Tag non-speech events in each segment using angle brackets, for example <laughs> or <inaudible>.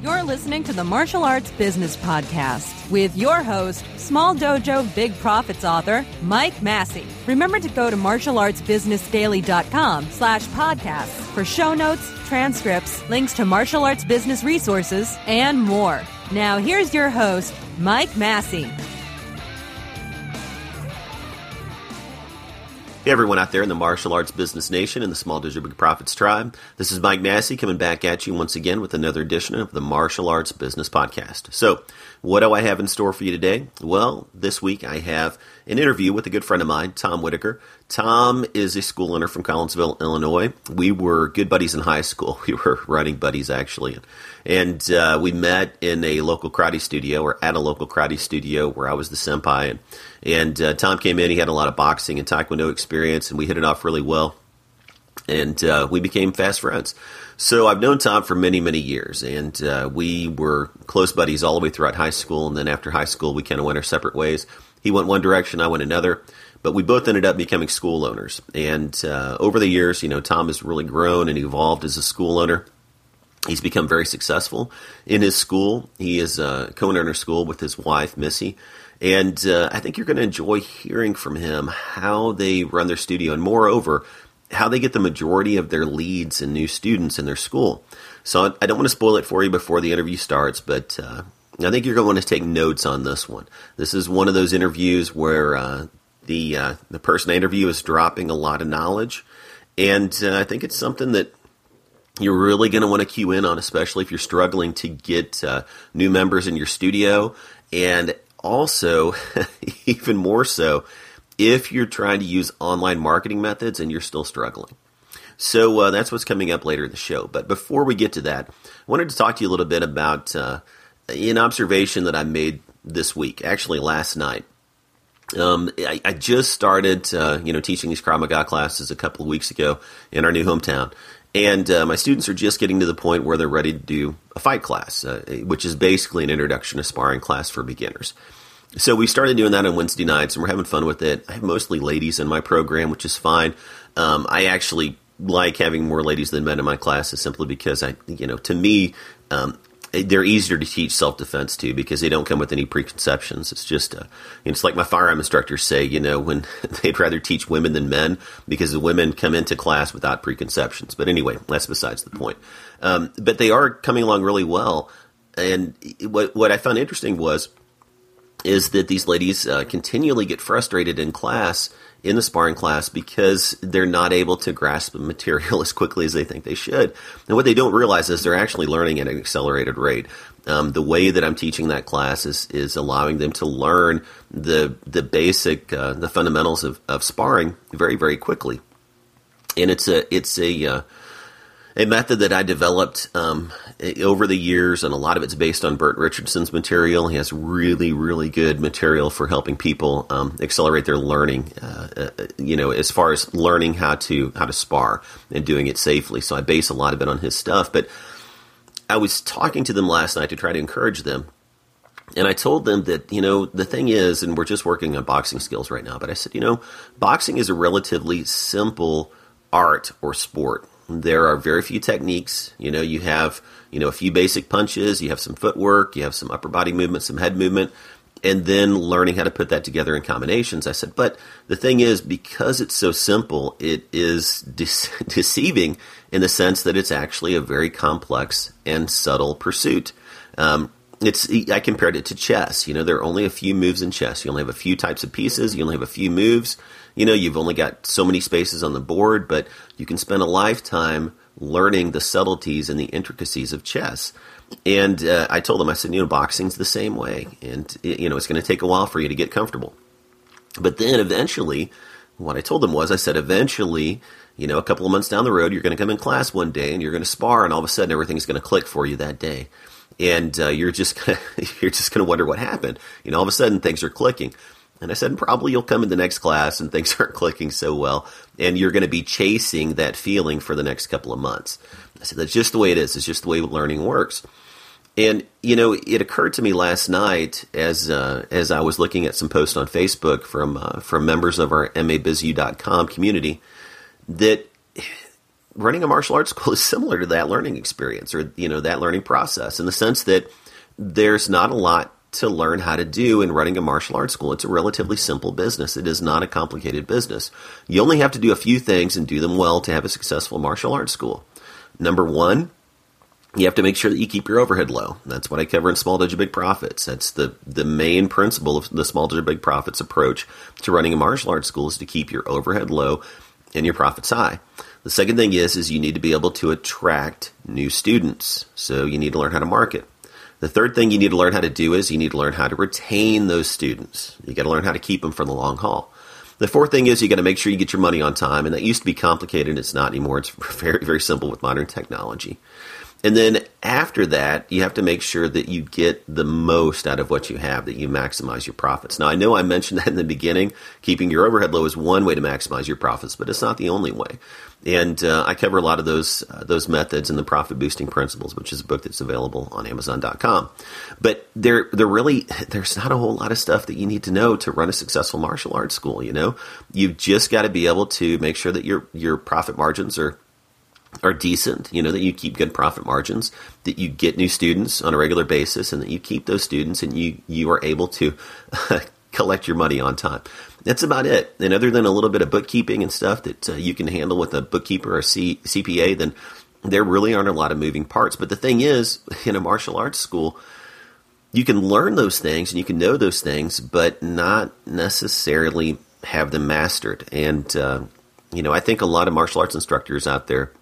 You're listening to the Martial Arts Business Podcast with your host, Small Dojo Big Profits author, Mike Massey. Remember to go to martialartsbusinessdaily.com slash podcasts for show notes, transcripts, links to martial arts business resources, and more. Now here's your host, Mike Massey. Hey everyone out there in the martial arts business nation and the small dojo big profits tribe. This is Mike Massey coming back at you once again with another edition of the Martial Arts Business Podcast. So, what do I have in store for you today? Well, this week I have an interview with a good friend of mine, Tom Whitaker. Tom is a school owner from Collinsville, Illinois. We were good buddies in high school. <laughs> We were running buddies actually, and uh, we met in a local karate studio or at a local karate studio where I was the senpai. And, and uh, Tom came in. He had a lot of boxing and taekwondo experience, and we hit it off really well. And uh, we became fast friends. So I've known Tom for many, many years, and uh, we were close buddies all the way throughout high school. And then after high school, we kind of went our separate ways. He went one direction, I went another. But we both ended up becoming school owners. And uh, over the years, you know, Tom has really grown and evolved as a school owner. He's become very successful in his school. He is a co-owner school with his wife, Missy. And uh, I think you're going to enjoy hearing from him how they run their studio and, moreover, how they get the majority of their leads and new students in their school. So I don't want to spoil it for you before the interview starts, but uh, I think you're going to want to take notes on this one. This is one of those interviews where uh, the uh, the person I interview is dropping a lot of knowledge, and uh, I think it's something that you're really going to want to cue in on, especially if you're struggling to get uh, new members in your studio, and also <laughs> even more so if you're trying to use online marketing methods and you're still struggling. So uh, that's what's coming up later in the show. But before we get to that, I wanted to talk to you a little bit about uh, an observation that I made this week, actually last night. Um, I, I, just started, uh, you know, teaching these Krav Maga classes a couple of weeks ago in our new hometown, and uh, my students are just getting to the point where they're ready to do a fight class, uh, which is basically an introduction to sparring class for beginners. So we started doing that on Wednesday nights, and we're having fun with it. I have mostly ladies in my program, which is fine. Um, I actually like having more ladies than men in my classes simply because I, you know, to me, um, they're easier to teach self defense to because they don't come with any preconceptions. It's just, uh, it's like my firearm instructors say, you know, when <laughs> they'd rather teach women than men because the women come into class without preconceptions. But anyway, that's besides the point. Um, but they are coming along really well. And what what I found interesting was is that these ladies uh, continually get frustrated in class in the sparring class because they're not able to grasp the material <laughs> as quickly as they think they should. And what they don't realize is they're actually learning at an accelerated rate. Um, the way that I'm teaching that class is is allowing them to learn the the basic uh, the fundamentals of, of sparring very very quickly. And it's a it's a uh, a method that I developed um, over the years, and a lot of it's based on Burt Richardson's material. He has really, really good material for helping people um, accelerate their learning. Uh, uh, you know, as far as learning how to how to spar and doing it safely. So I base a lot of it on his stuff. But I was talking to them last night to try to encourage them. And I told them that, you know, the thing is, and we're just working on boxing skills right now, but I said, you know, boxing is a relatively simple art or sport there are very few techniques. You know, you have, you know, a few basic punches, you have some footwork, you have some upper body movement, some head movement, and then learning how to put that together in combinations. I said, but the thing is, because it's so simple, it is <laughs> de- deceiving in the sense that it's actually a very complex and subtle pursuit. Um, it's I compared it to chess. You know, there are only a few moves in chess. You only have a few types of pieces. You only have a few moves you know, you've only got so many spaces on the board, but you can spend a lifetime learning the subtleties and the intricacies of chess. And uh, I told them, I said, you know, boxing's the same way, and you know, it's going to take a while for you to get comfortable. But then eventually, what I told them was, I said, eventually, you know, a couple of months down the road, you're going to come in class one day and you're going to spar, and all of a sudden, everything's going to click for you that day, and uh, you're just gonna, <laughs> you're just going to wonder what happened. You know, all of a sudden, things are clicking. And I said, probably you'll come in the next class and things <laughs> aren't clicking so well, and you're going to be chasing that feeling for the next couple of months. I said, that's just the way it is. It's just the way learning works. And you know, it occurred to me last night as uh, as I was looking at some posts on Facebook from uh, from members of our mabizu.com community that running a martial arts <laughs> school is similar to that learning experience or you know that learning process in the sense that there's not a lot to learn how to do in running a martial arts school. It's a relatively simple business. It is not a complicated business. You only have to do a few things and do them well to have a successful martial arts school. Number one, you have to make sure that you keep your overhead low. That's what I cover in Small Dojo Big Profits. That's the, the main principle of the Small Dojo Big Profits approach to running a martial arts school is to keep your overhead low and your profits high. The second thing is is you need to be able to attract new students. So you need to learn how to market. The third thing you need to learn how to do is you need to learn how to retain those students. You got to learn how to keep them for the long haul. The fourth thing is you got to make sure you get your money on time, and that used to be complicated. And it's not anymore. It's <laughs> very very simple with modern technology. And then after that, you have to make sure that you get the most out of what you have, that you maximize your profits. Now, I know I mentioned <laughs> that in the beginning. Keeping your overhead low is one way to maximize your profits, but it's not the only way. And uh, I cover a lot of those uh, those methods and the Profit Boosting Principles, which is a book that's available on Amazon.com. But there, there really <laughs> there's not a whole lot of stuff that you need to know to run a successful martial arts school. You know, you've just got to be able to make sure that your your profit margins are are decent, you know, that you keep good profit margins, that you get new students on a regular basis, and that you keep those students and you, you are able to <laughs> collect your money on time. That's about it. And other than a little bit of bookkeeping and stuff that uh, you can handle with a bookkeeper or C- CPA, then there really aren't a lot of moving parts. But the thing is, <laughs> in a martial arts school, you can learn those things and you can know those things, but not necessarily have them mastered. And, uh, you know, I think a lot of martial arts instructors out there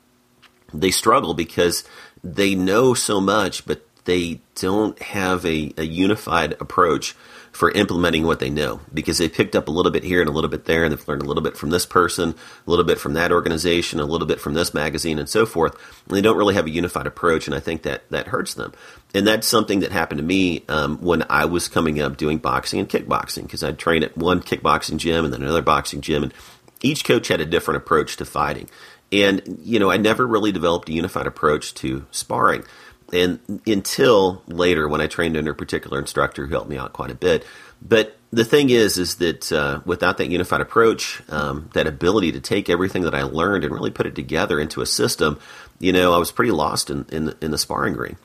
they struggle because they know so much, but they don't have a, a, unified approach for implementing what they know because they picked up a little bit here and a little bit there, and they've learned a little bit from this person, a little bit from that organization, a little bit from this magazine, and so forth. And they don't really have a unified approach, and I think that that hurts them. And that's something that happened to me um, when I was coming up doing boxing and kickboxing because I'd train at one kickboxing gym and then another boxing gym, and each coach had a different approach to fighting. And, you know, I never really developed a unified approach to sparring. And until later, when I trained under a particular instructor who helped me out quite a bit. But the thing is, is that uh, without that unified approach, um, that ability to take everything that I learned and really put it together into a system, you know, I was pretty lost in, in, the, in the sparring ring.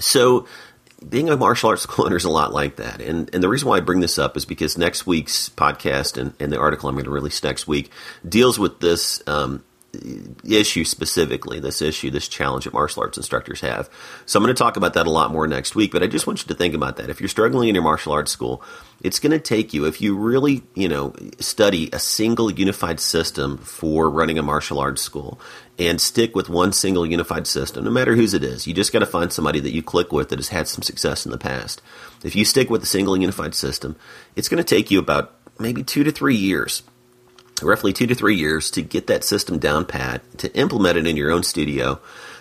So being a martial arts <laughs> owner is a lot like that. And, and the reason why I bring this up is because next week's podcast and, and the article I'm going to release next week deals with this um, issue specifically, this issue, this challenge that martial arts instructors have. So I'm going to talk about that a lot more next week, but I just want you to think about that. If you're struggling in your martial arts school, it's going to take you, if you really, you know, study a single unified system for running a martial arts school and stick with one single unified system, no matter whose it is, you just got to find somebody that you click with that has had some success in the past. If you stick with a single unified system, it's going to take you about maybe two to three years roughly two to three years to get that system down pat, to implement it in your own studio,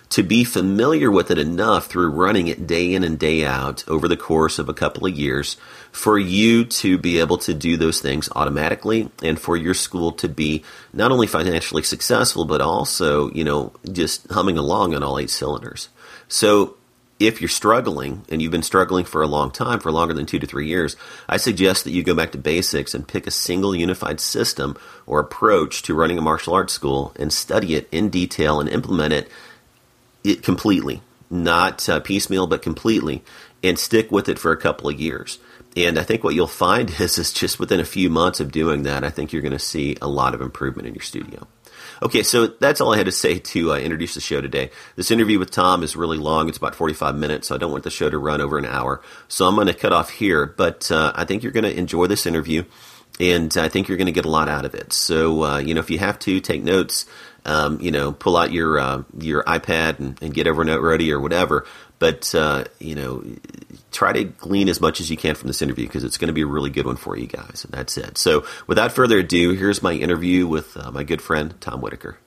to be familiar with it enough through running it day in and day out over the course of a couple of years for you to be able to do those things automatically and for your school to be not only financially successful but also, you know, just humming along on all eight cylinders. So if you're struggling and you've been struggling for a long time, for longer than two to three years, I suggest that you go back to basics and pick a single unified system or approach to running a martial arts school and study it in detail and implement it, it completely, not uh, piecemeal, but completely, and stick with it for a couple of years. And I think what you'll find <laughs> is, is just within a few months of doing that, I think you're going to see a lot of improvement in your studio. Okay, so that's all I had to say to uh, introduce the show today. This interview with Tom is really long. It's about 45 minutes, so I don't want the show to run over an hour. So I'm going to cut off here, but uh, I think you're going to enjoy this interview, and I think you're going to get a lot out of it. So, uh, you know, if you have to, take notes. Um, you know, pull out your uh, your iPad and, and, get Evernote ready or whatever. But uh, you know, try to glean as much as you can from this interview because it's going to be a really good one for you guys. And that's it. So, without further ado, here's my interview with uh, my good friend Tom Whitaker.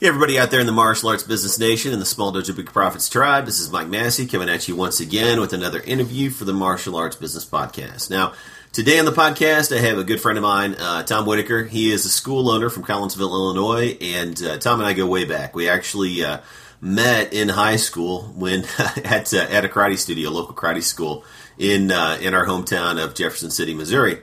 Hey, everybody out there in the martial arts business nation and the Small Dojo Big Profits tribe. This is Mike Massey coming at you once again with another interview for the Martial Arts Business Podcast. Now, today on the podcast, I have a good friend of mine, uh, Tom Whitaker. He is a school owner from Collinsville, Illinois, and uh, Tom and I go way back. We actually uh, met in high school when <laughs> at uh, at a karate studio, local karate school in uh, in our hometown of Jefferson City, Missouri.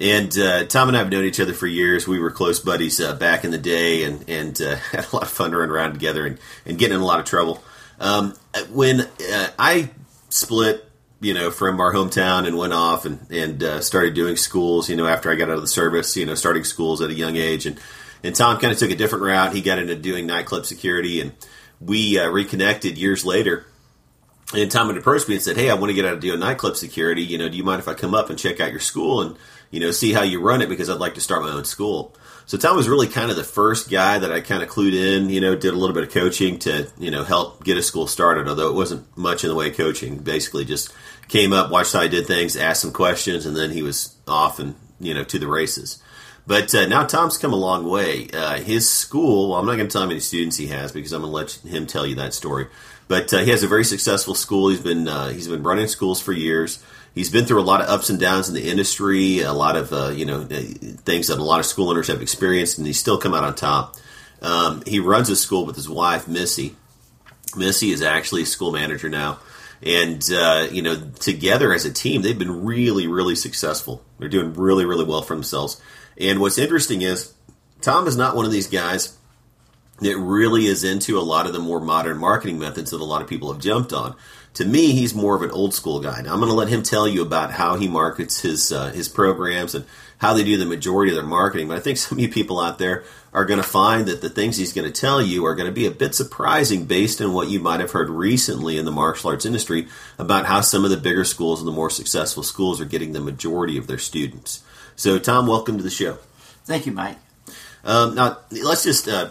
And uh, Tom and I have known each other for years. We were close buddies uh, back in the day, and and uh, <laughs> had a lot of fun running around together and, and getting in a lot of trouble. Um, when uh, I split, you know, from our hometown and went off and and started doing schools, you know, after I got out of the service, you know, starting schools at a young age, and and Tom kind of took a different route. He got into doing nightclub security, and we uh, reconnected years later. And Tom had approached me and said, "Hey, I want to get out of doing nightclub security. You know, do you mind if I come up and check out your school and you know see how you run it because I'd like to start my own school." So Tom was really kind of the first guy that I kind of clued in. You know, did a little bit of coaching to you know help get a school started. Although it wasn't much in the way of coaching, basically just came up, watched how I did things, asked some questions, and then he was off and you know to the races. But uh, now Tom's come a long way. Uh, his school, well, I'm not going to tell how many students he has because I'm going to let him tell you that story. But uh, he has a very successful school. He's been uh, he's been running schools for years. He's been through a lot of ups and downs in the industry, a lot of uh, you know things that a lot of school owners have experienced, and he's still come out on top. Um, he runs a school with his wife, Missy. Missy is actually a school manager now and uh, you know together as a team they've been really really successful they're doing really really well for themselves and what's interesting is Tom is not one of these guys that really is into a lot of the more modern marketing methods that a lot of people have jumped on. To me, he's more of an old school guy. Now, I'm going to let him tell you about how he markets his uh, his programs and how they do the majority of their marketing. But I think <laughs> some of you people out there are going to find that the things he's going to tell you are going to be a bit surprising based on what you might have heard recently in the martial arts industry about how some of the bigger schools and the more successful schools are getting the majority of their students. So, Tom, welcome to the show. Thank you, Mike. Um, now, let's just uh,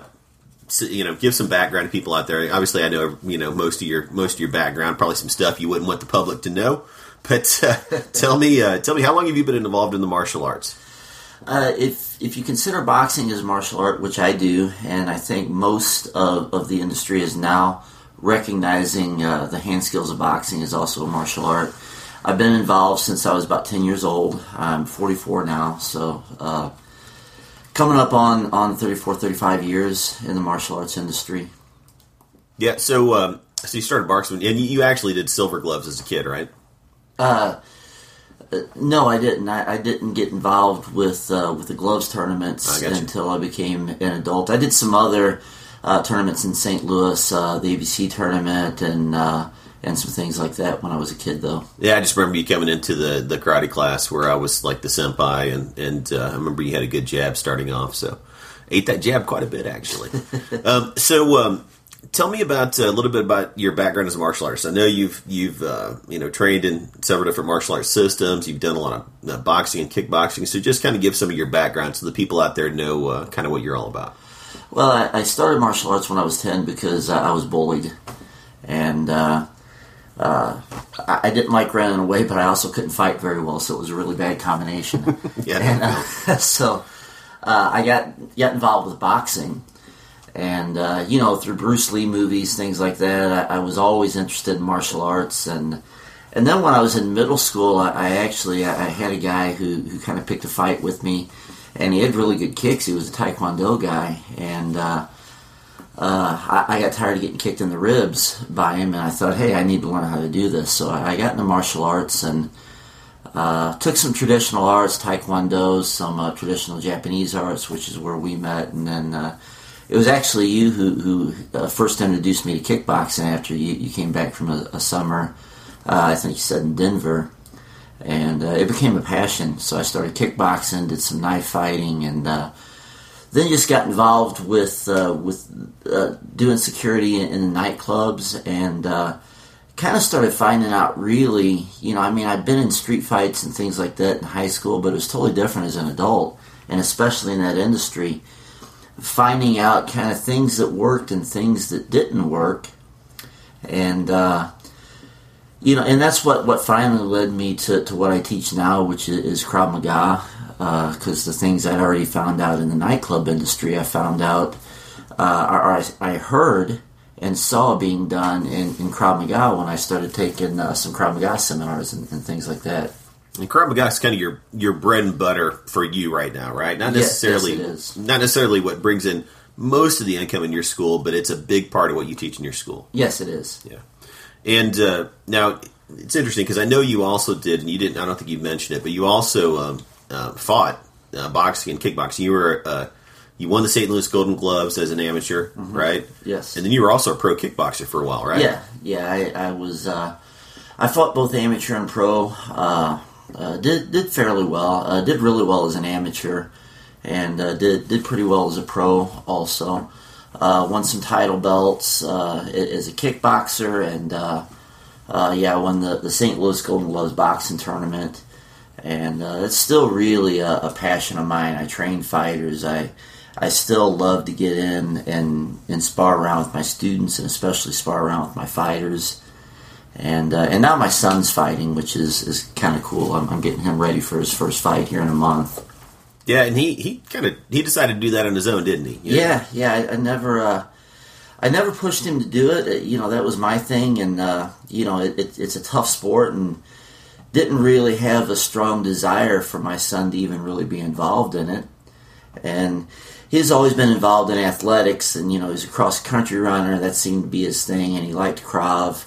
you know give some background to people out there. Obviously, I know you know most of your most of your background, probably some stuff you wouldn't want the public to know. But uh, <laughs> tell me, uh, tell me, how long have you been involved in the martial arts? Uh, if if you consider boxing as martial art, which I do, and I think most of, of the industry is now recognizing uh, the hand skills of boxing is also a martial art. I've been involved since I was about 10 years old. I'm 44 now, so uh, coming up on, on 34, 35 years in the martial arts industry. Yeah, so um, so you started boxing, and you actually did silver gloves as a kid, right? Uh, no, I didn't. I, I didn't get involved with uh, with the gloves tournaments I until I became an adult. I did some other uh, tournaments in St. Louis, uh, the ABC tournament, and uh, and some things like that when I was a kid, though. Yeah, I just remember you coming into the, the karate class where I was like the senpai, and and uh, I remember you had a good jab starting off, so ate that jab quite a bit actually. <laughs> um, so. Um, tell me about uh, a little bit about your background as a martial artist. I know you've you've uh, you know trained in several different martial arts systems. You've done a lot of uh, boxing and kickboxing. So just kind of give some of your background so the people out there know uh, kind of what you're all about. Well, I, I, started martial arts when I was ten because I was bullied, and uh, uh, I didn't like running away, but I also couldn't fight very well, so it was a really bad combination. <laughs> yeah. <laughs> And, uh, <laughs> so uh, I got got involved with boxing, and uh, you know through Bruce Lee movies, things like that. I, I, was always interested in martial arts, and and then when I was in middle school, I, I actually I had a guy who who kind of picked a fight with me, and he had really good kicks. He was a Taekwondo guy, and uh, I, I, got tired of getting kicked in the ribs by him, and I thought, hey, I need to learn how to do this. So I got into martial arts and uh, took some traditional arts, taekwondo, some uh, traditional Japanese arts, which is where we met, and then uh, it was actually you who, who uh, first introduced me to kickboxing after you, you came back from a, a summer. Uh, I think you said in Denver. And it became a passion, so I started kickboxing, did some knife fighting, and then just got involved with uh, with uh, doing security in, nightclubs and uh, kind of started finding out really you know I mean I've been in street fights and things like that in high school but it was totally different as an adult. And especially in that industry finding out kind of things that worked and things that didn't work. And uh, you know and that's what what finally led me to, to what I teach now which is, is Krav Maga because uh, the things I'd already found out in the nightclub industry, I found out, uh, or I, I, heard and saw being done in, in Krav Maga when I started taking uh, some Krav Maga seminars and, and, things like that. And Krav Maga is kind of your your bread and butter for you right now, right? Not necessarily, yes, not necessarily what brings in most of the income in your school, but it's a big part of what you teach in your school. Yes, it is. Yeah, and uh, now it's interesting because I know you also did, and you didn't. I don't think you mentioned it, but you also um, uh, fought uh, boxing and kickboxing. You were uh, you won the St. Louis Golden Gloves as an amateur, right? Yes. And then you were also a pro kickboxer for a while, right? Yeah, yeah. I, I was. Uh, I fought both amateur and pro. Uh, uh, did did fairly well. Uh, did really well as an amateur, and uh, did did pretty well as a pro also. Uh, won some title belts uh, as a kickboxer, and uh, uh, yeah, won the, the St. Louis Golden Gloves boxing tournament. And uh, it's still really a, a passion of mine. I train fighters. I I still love to get in and, and spar around with my students, and especially spar around with my fighters. And uh, and now my son's fighting, which is, is kind of cool. I'm, I'm getting him ready for his first fight here in a month. Yeah, and he, he kind of he decided to do that on his own, didn't he? You know? Yeah, yeah. I, I never, uh, I never pushed him to do it. Uh, You know, that was my thing, and uh, you know, it, it, it's a tough sport, and didn't really have a strong desire for my son to even really be involved in it. And he's always been involved in athletics, and you know, he's a cross country runner. That seemed to be his thing, and he liked Krav.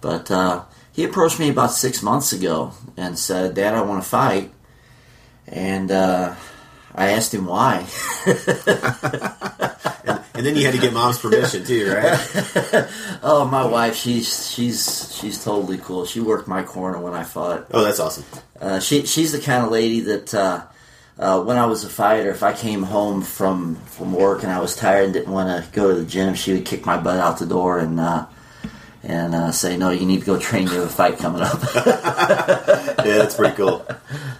But uh, he approached me about six months ago and said, "Dad, I want to fight." And uh, I asked him why. <laughs> And then you had to get mom's permission too, right? <laughs> Oh, my wife, she's she's she's totally cool. She worked my corner when I fought. Oh, that's awesome. Uh, she she's the kind of lady that uh, uh, when I was a fighter, if I came home from from work and I was tired and didn't want to go to the gym, she would kick my butt out the door and uh, and uh, say, "No, you need to go train. You have a fight coming up." <laughs> yeah, that's pretty cool.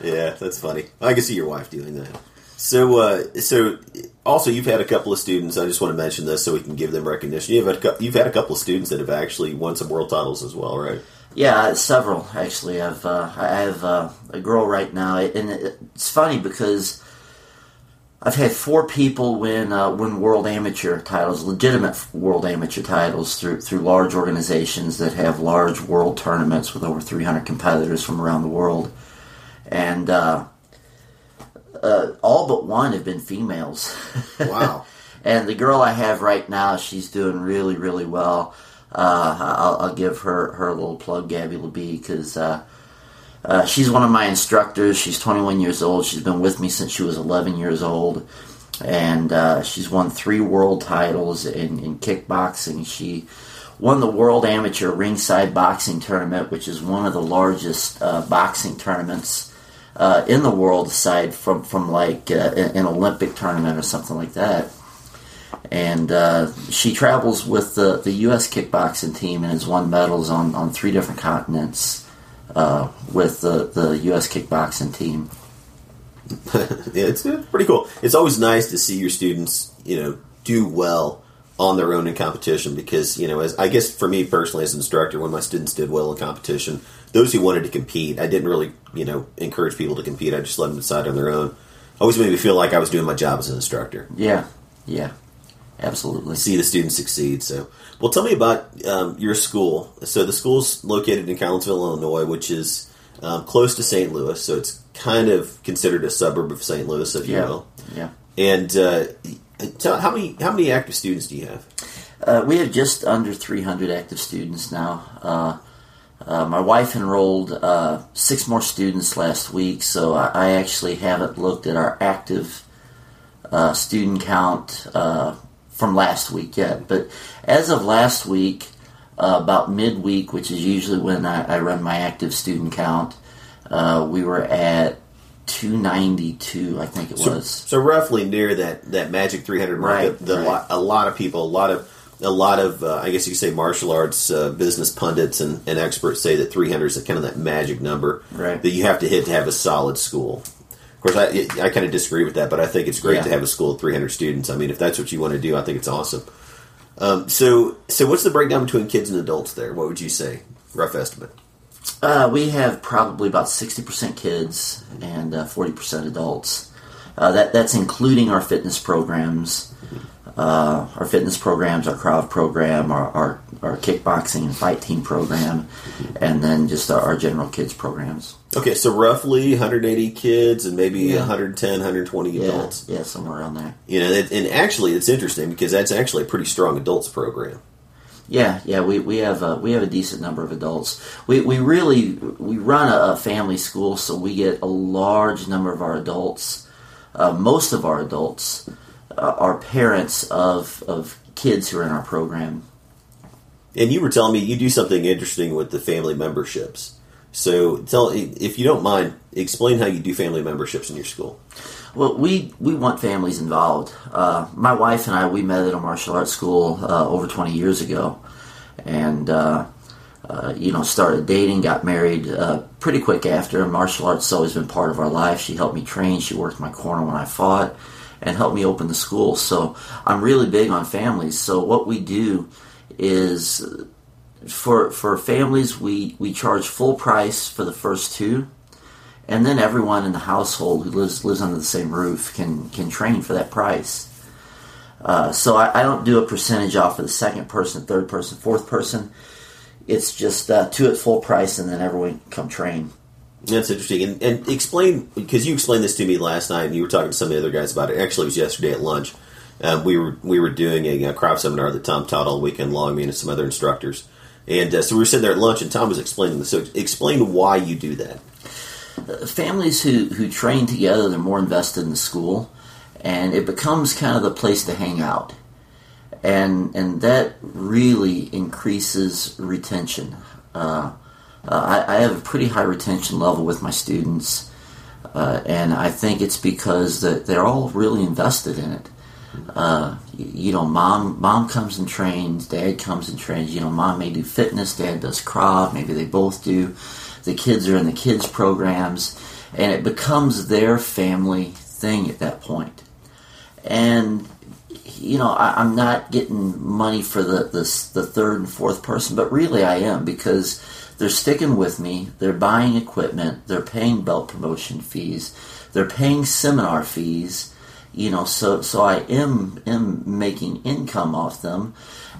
Yeah, that's funny. I can see your wife doing that. So, uh, so also you've had a couple of students. I just want to mention this so we can give them recognition. You've had a, you've had a couple of students that have actually won some world titles as well, right? Yeah, several actually. I've uh, I have uh, a girl right now, and it's funny because I've had four people win uh, win world amateur titles, legitimate world amateur titles through through large organizations that have large world tournaments with over 300 competitors from around the world, and uh, all but one have been females. <laughs> Wow. And the girl I have right now, she's doing really, really well. Uh, I'll, I'll give her, her a little plug, Gabby LeBee, because uh, uh, she's one of my instructors. She's 21 years old. She's been with me since she was 11 years old. And uh, she's won three world titles in, in kickboxing. She won the World Amateur Ringside Boxing Tournament, which is one of the largest uh, boxing tournaments uh, in the world, aside from, from like uh, an Olympic tournament or something like that and uh, she travels with the, the U.S. kickboxing team and has won medals on, on three different continents uh, with the, the U.S. kickboxing team. <laughs> yeah, it's uh, pretty cool. It's always nice to see your students, you know, do well on their own in competition because, you know, as I guess for me personally as an instructor, when my students did well in competition, those who wanted to compete, I didn't really, you know, encourage people to compete. I just let them decide on their own. Always made me feel like I was doing my job as an instructor. Yeah, yeah, absolutely. see the students succeed. So, well, tell me about um, your school. So, the school's located in Collinsville, Illinois, which is um, close to St. Louis. So, it's kind of considered a suburb of St. Louis, if you will. yeah. And uh, tell how many how many active students do you have? Uh, we have just under 300 active students now. Uh, uh, my wife enrolled uh, six more students last week, so I, I actually haven't looked at our active uh, student count uh, from last week yet. But as of last week, uh, about midweek, which is usually when I, I run my active student count, uh, we were at 292, I think it So, was. so roughly near that, that magic 300 mark. Right, the, right. Lot, a lot of people, a lot of a lot of uh, I guess you could say martial arts uh, business pundits and, and experts say that 300 is kind of that magic number Right. that you have to hit to have a solid school. Of course, I, I kind of disagree with that, but I think it's great Yeah. to have a school of 300 students. I mean, if that's what you want to do, I think it's awesome. Um, so, so what's the breakdown between kids and adults there? What would you say? Rough estimate. Uh, we have probably about 60% kids and uh, 40% adults. Uh, that that's including our fitness programs, uh, our fitness programs, our Krav program, our, our, our kickboxing and fight team program, and then just our, our general kids programs. Okay, so roughly 180 kids and maybe Yeah. 110, 120 Yeah, adults. yeah, somewhere around there. You know, and actually, it's interesting because that's actually a pretty strong adults program. Yeah, yeah, we, we have a, we have a decent number of adults. We, we really we run a, a family school, so we get a large number of our adults. Uh, most of our adults uh, are parents of of kids who are in our program. And you were telling me you do something interesting with the family memberships. So tell if you don't mind, explain how you do family memberships in your school. Well, we, we want families involved. Uh, my wife and I, we met at a martial arts school uh, over 20 years ago. And, uh, uh you know, started dating, got married uh, pretty quick after. Martial arts has always been part of our life. She helped me train. She worked my corner when I fought and helped me open the school. So I'm really big on families. So what we do is for for families we we charge full price for the first two and then everyone in the household who lives lives under the same roof can can train for that price uh, so I, I, don't do a percentage off for the second person third person fourth person it's just uh, two at full price and then everyone come train that's interesting and, and explain because you explained this to me last night and you were talking to some of the other guys about it actually it was yesterday at lunch uh, we were we were doing a, a Krav seminar that Tom taught all weekend long, me and some other instructors. And uh, so we were sitting there at lunch, and Tom was explaining this. So explain why you do that. Uh, families who, who train together, they're more invested in the school, and it becomes kind of the place to hang out. And, and that really increases retention. Uh, uh, I, I, have a pretty high retention level with my students, uh, and I think it's because that they're all really invested in it. Uh, you know, mom mom comes and trains, dad comes and trains. You know, mom may do fitness, dad does Krav, maybe they both do. The kids are in the kids programs, and it becomes their family thing at that point. And you know, I, am not getting money for the, the the third and fourth person, but really I am because they're sticking with me. They're buying equipment. They're paying belt promotion fees. They're paying seminar fees you know, so so I am am making income off them,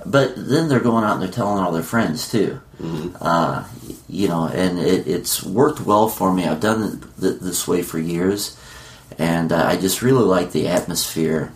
but then they're going out and they're telling all their friends too. Mm-hmm. Uh, you know, and it, it's worked well for me. I've done it this way for years, and uh, I just really like the atmosphere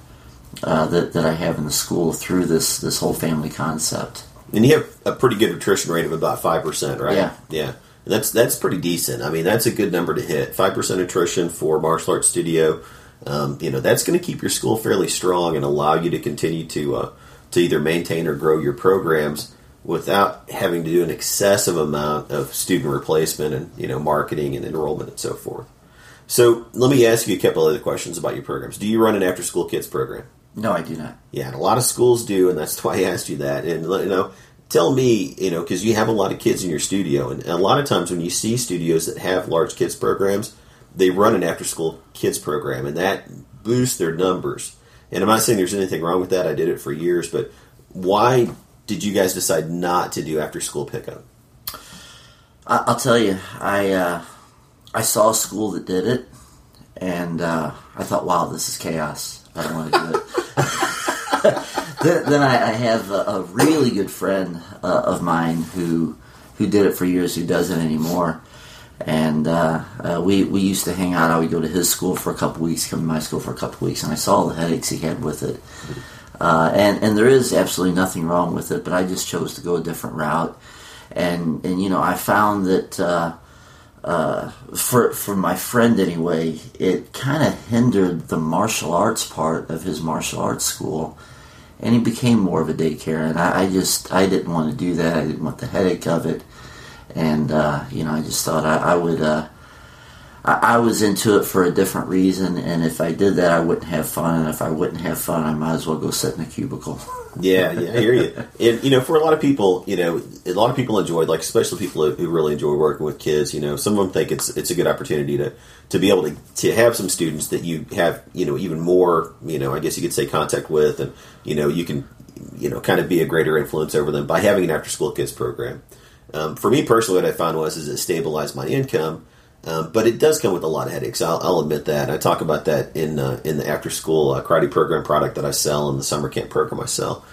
uh, that that I have in the school through this this whole family concept. And you have a pretty good attrition rate of about five percent, right? Yeah, yeah. That's that's pretty decent. I mean, that's a good number to hit. Five percent attrition for martial arts studio um, you know that's going to keep your school fairly strong and allow you to continue to uh, to either maintain or grow your programs without having to do an excessive amount of student replacement and you know marketing and enrollment and so forth. So let me ask you a couple other questions about your programs. Do you run an after school kids program? No, I do not. Yeah, and a lot of schools do, and that's <laughs> why I asked you that. And you know, tell me, you know, because you have a lot of kids in your studio, and a lot of times when you see studios that have large kids programs, they run an after school kids program, and that boosts their numbers. And I'm not saying there's anything wrong with that. I did it for years, but why did you guys decide not to do after school pickup? I'll tell you, I uh, I saw a school that did it, and uh, I thought, wow, this is chaos. I don't want to do it. <laughs> <laughs> then, I, I, have a, a, really good friend uh, of mine who who did it for years, who doesn't anymore, and uh, uh, we we used to hang out. I would go to his school for a couple weeks, come to my school for a couple weeks, and I saw the headaches he had with it. Uh, and and there is absolutely nothing wrong with it, but I just chose to go a different route. And and you know I found that uh, for for my friend anyway, it kind of hindered the martial arts part of his martial arts school. And he became more of a daycare, and I, I just I didn't want to do that. I didn't want the headache of it and uh, you know, I just thought I, I would. Uh, I, I, was into it for a different reason, and if I did that, I wouldn't have fun. And if I wouldn't have fun, I might as well go sit in a cubicle. <laughs> yeah, yeah, I hear you. And you know, for a lot of people, you know, a lot of people enjoy, like especially people who really enjoy working with kids. You know, some of them think it's it's a good opportunity to to be able to to have some students that you have, you know, even more, you know, I guess you could say contact with, and you know, you can, you know, kind of be a greater influence over them by having an after school kids program. Um, for me personally, what I found was is it stabilized my income, um, but it does come with a lot of headaches. I'll, I'll admit that. I talk about that in uh, in the after school uh, karate program product that I sell and the summer camp program I sell.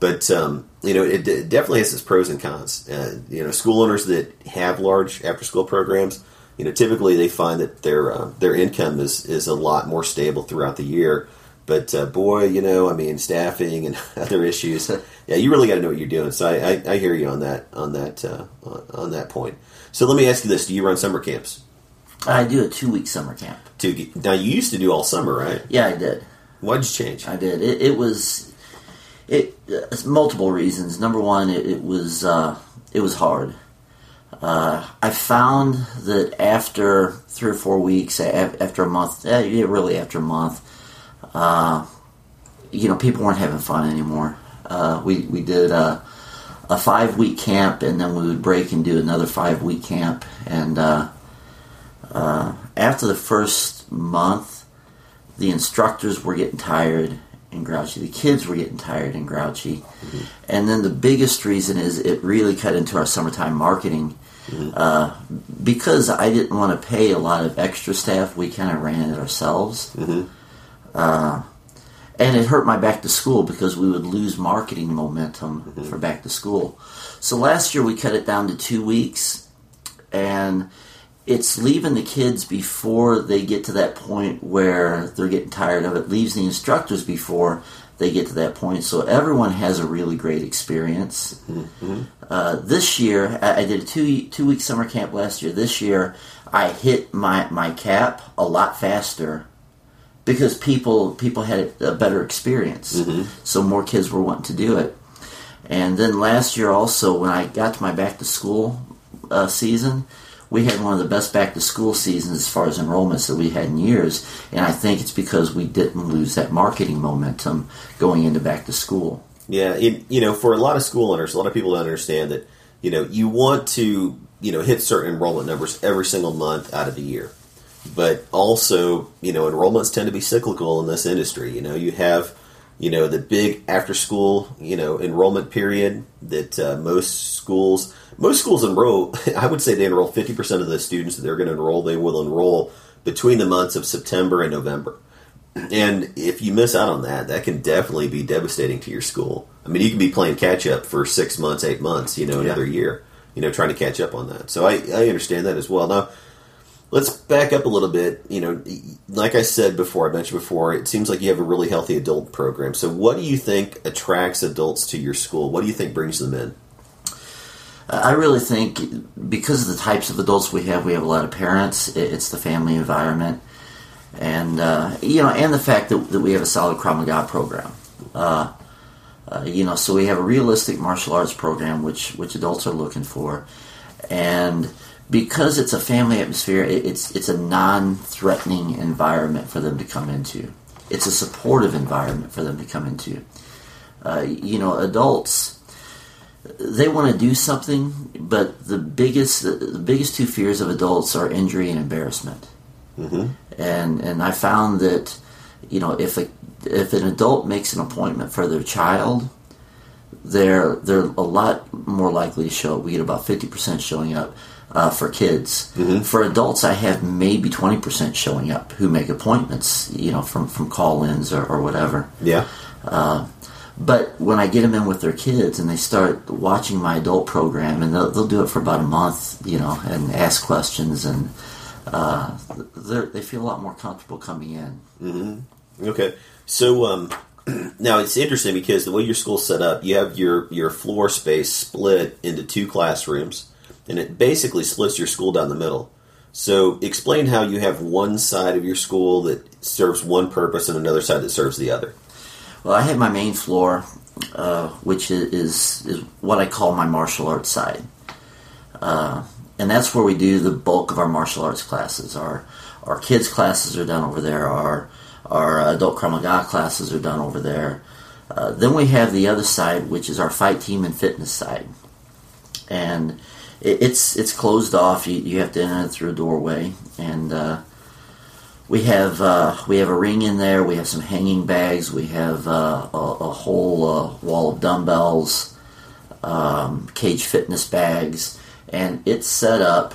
But um, you know, it, it, definitely has its pros and cons. Uh, you know, school owners that have large after school programs, you know, typically they find that their uh, their income is is a lot more stable throughout the year But uh, boy, you know, I mean, staffing and <laughs> other issues. <laughs> yeah, you really got to know what you're doing. So I, I, I, hear you on that on that uh, on that point. So let me ask you this: Do you run summer camps? I do a two week summer camp. Two. Now you used to do all summer, right? Yeah, I did. Why'd you change? I did. It, it was it uh, multiple reasons. Number one, it, it was uh, it was hard. Uh, I found that after three or four weeks, after a month, eh, really after a month, uh, you know, people weren't having fun anymore. Uh, we we did a, a five week camp, and then we would break and do another five week camp. And uh, after the first month, the instructors were getting tired and grouchy. The kids were getting tired and grouchy. Mm-hmm. And then the biggest reason is it really cut into our summertime marketing. Mm-hmm. Uh, because I didn't want to pay a lot of extra staff, we kind of ran it ourselves. Mm-hmm. Uh, and it hurt my back to school because we would lose marketing momentum mm-hmm. for back to school. So last year we cut it down to two weeks, and it's leaving the kids before they get to that point where they're getting tired of it. Leaves the instructors before they get to that point, so everyone has a really great experience. Mm-hmm. Uh, this year, I, I did a two two week summer camp last year. This year, I hit my my cap a lot faster because people people had a better experience. Mm-hmm. So more kids were wanting to do it. And then last year also, when I got to my back to school uh, season, we had one of the best back to school seasons as far as enrollments that we had in years. And I think it's because we didn't lose that marketing momentum going into back to school. Yeah, it, you know, for a lot of school owners, a lot of people don't understand that. You know, you want to you know hit certain enrollment numbers every single month out of the year but also, you know, enrollments tend to be cyclical in this industry. You know, you have, you know, the big after school, you know, enrollment period that uh, most schools, most schools enroll, <laughs> I would say they enroll 50% of the students that they're going to enroll, they will enroll between the months of September and November. And if you miss out on that, that can definitely be devastating to your school. I mean, you can be playing catch up for six months, eight months, you know, another yeah. year, you know, trying to catch up on that. So I, I understand that as well. Now, let's back up a little bit. You know, like I said before, I mentioned before, it seems like you have a really healthy adult program. So, what do you think attracts adults to your school? What do you think brings them in? I really think because of the types of adults we have, we have a lot of parents. It's the family environment, and uh, you know, and the fact that, that we have a solid Krav Maga program. Uh, uh, you know, so we have a realistic martial arts program, which which adults are looking for, and because it's a family atmosphere, it's it's a non-threatening environment for them to come into. It's a supportive environment for them to come into. Uh, you know, adults they want to do something, but the biggest the biggest two fears of adults are injury and embarrassment. Mm-hmm. And and I found that you know if a if an adult makes an appointment for their child, they're they're a lot more likely to show up. We get about fifty percent showing up uh, for kids. Mm-hmm. For adults, I have maybe 20% showing up who make appointments, you know, from, from call ins or, or, whatever. Yeah. Uh, but when I get them in with their kids and they start watching my adult program, and they'll, they'll do it for about a month, you know, and ask questions, and uh, they feel a lot more comfortable coming in. Mm-hmm. Okay. So, um, <clears throat> now it's interesting because the way your school's set up, you have your, your floor space split into two classrooms and it basically splits your school down the middle. So, explain how you have one side of your school that serves one purpose and another side that serves the other. Well, I have my main floor, uh, which is, is what I call my martial arts side. Uh, and that's where we do the bulk of our martial arts classes. Our our kids classes are done over there. Our our adult Krav classes are done over there. Uh, then we have the other side, which is our fight team and fitness side. And it, it's it's closed off. You, you have to enter through a doorway, and uh, we have uh, we have a ring in there. We have some hanging bags. We have uh, a, a, whole uh, wall of dumbbells, um, cage fitness bags, and it's set up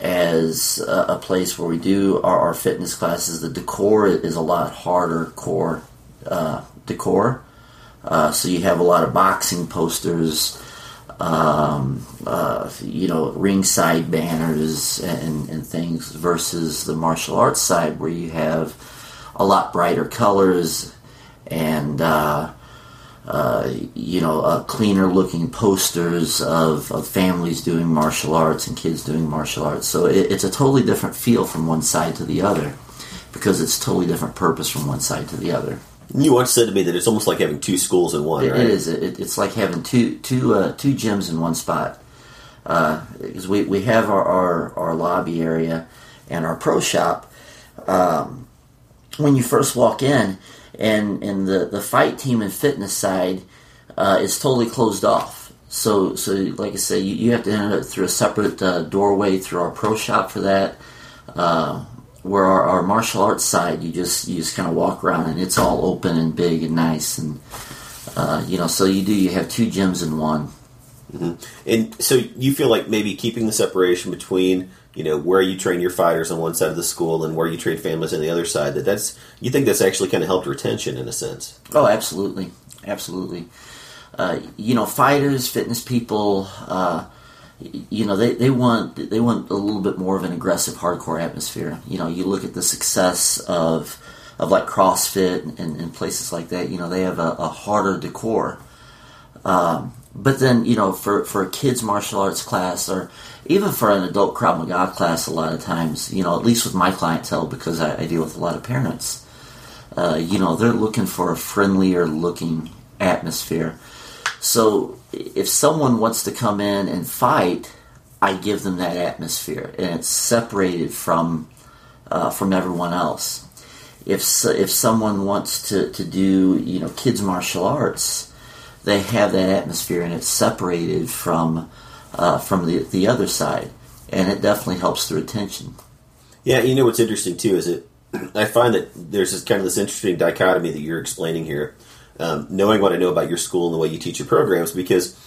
as a, a place where we do our, our, fitness classes. The decor is a lot harder core uh, decor. Uh, so you have a lot of boxing posters, um, uh, you know, ringside banners and, and things versus the martial arts side where you have a lot brighter colors and uh, uh, you know, uh, cleaner looking posters of, of families doing martial arts and kids doing martial arts. So it, it's a totally different feel from one side to the other because it's totally different purpose from one side to the other. You once said to me that it's almost like having two schools in one. It, right? it is. It, it's like having two two uh, two gyms in one spot. Because we, we have our, our, our lobby area and our pro shop. Um, when you first walk in, and and the, the fight team and fitness side uh, is totally closed off. So so like I say, you, you have to enter through a separate uh, doorway through our pro shop for that. Uh, where our, our, martial arts side, you just you just kind of walk around and it's all open and big and nice and uh, you know. So you do you have two gyms in one. Mm-hmm. And so you feel like maybe keeping the separation between you know where you train your fighters on one side of the school and where you train families on the other side that that's you think that's actually kind of helped retention in a sense oh absolutely absolutely uh, you know fighters fitness people uh, you know they, they want they want a little bit more of an aggressive hardcore atmosphere you know you look at the success of of like CrossFit and, and places like that you know they have a, a harder decor um, but then you know for for a kids martial arts class or even for an adult Krav Maga class, a lot of times, you know, at least with my clientele, because I, I deal with a lot of parents, uh, you know, they're looking for a friendlier looking atmosphere. So if someone wants to come in and fight, I give them that atmosphere, and it's separated from uh, from everyone else. If if someone wants to, to do you know kids martial arts, they have that atmosphere, and it's separated from uh, from the the other side, and it definitely helps the retention. Yeah, you know what's interesting too is it. <clears throat> I find that there's this kind of this interesting dichotomy that you're explaining here, um, knowing what I know about your school and the way you teach your programs, because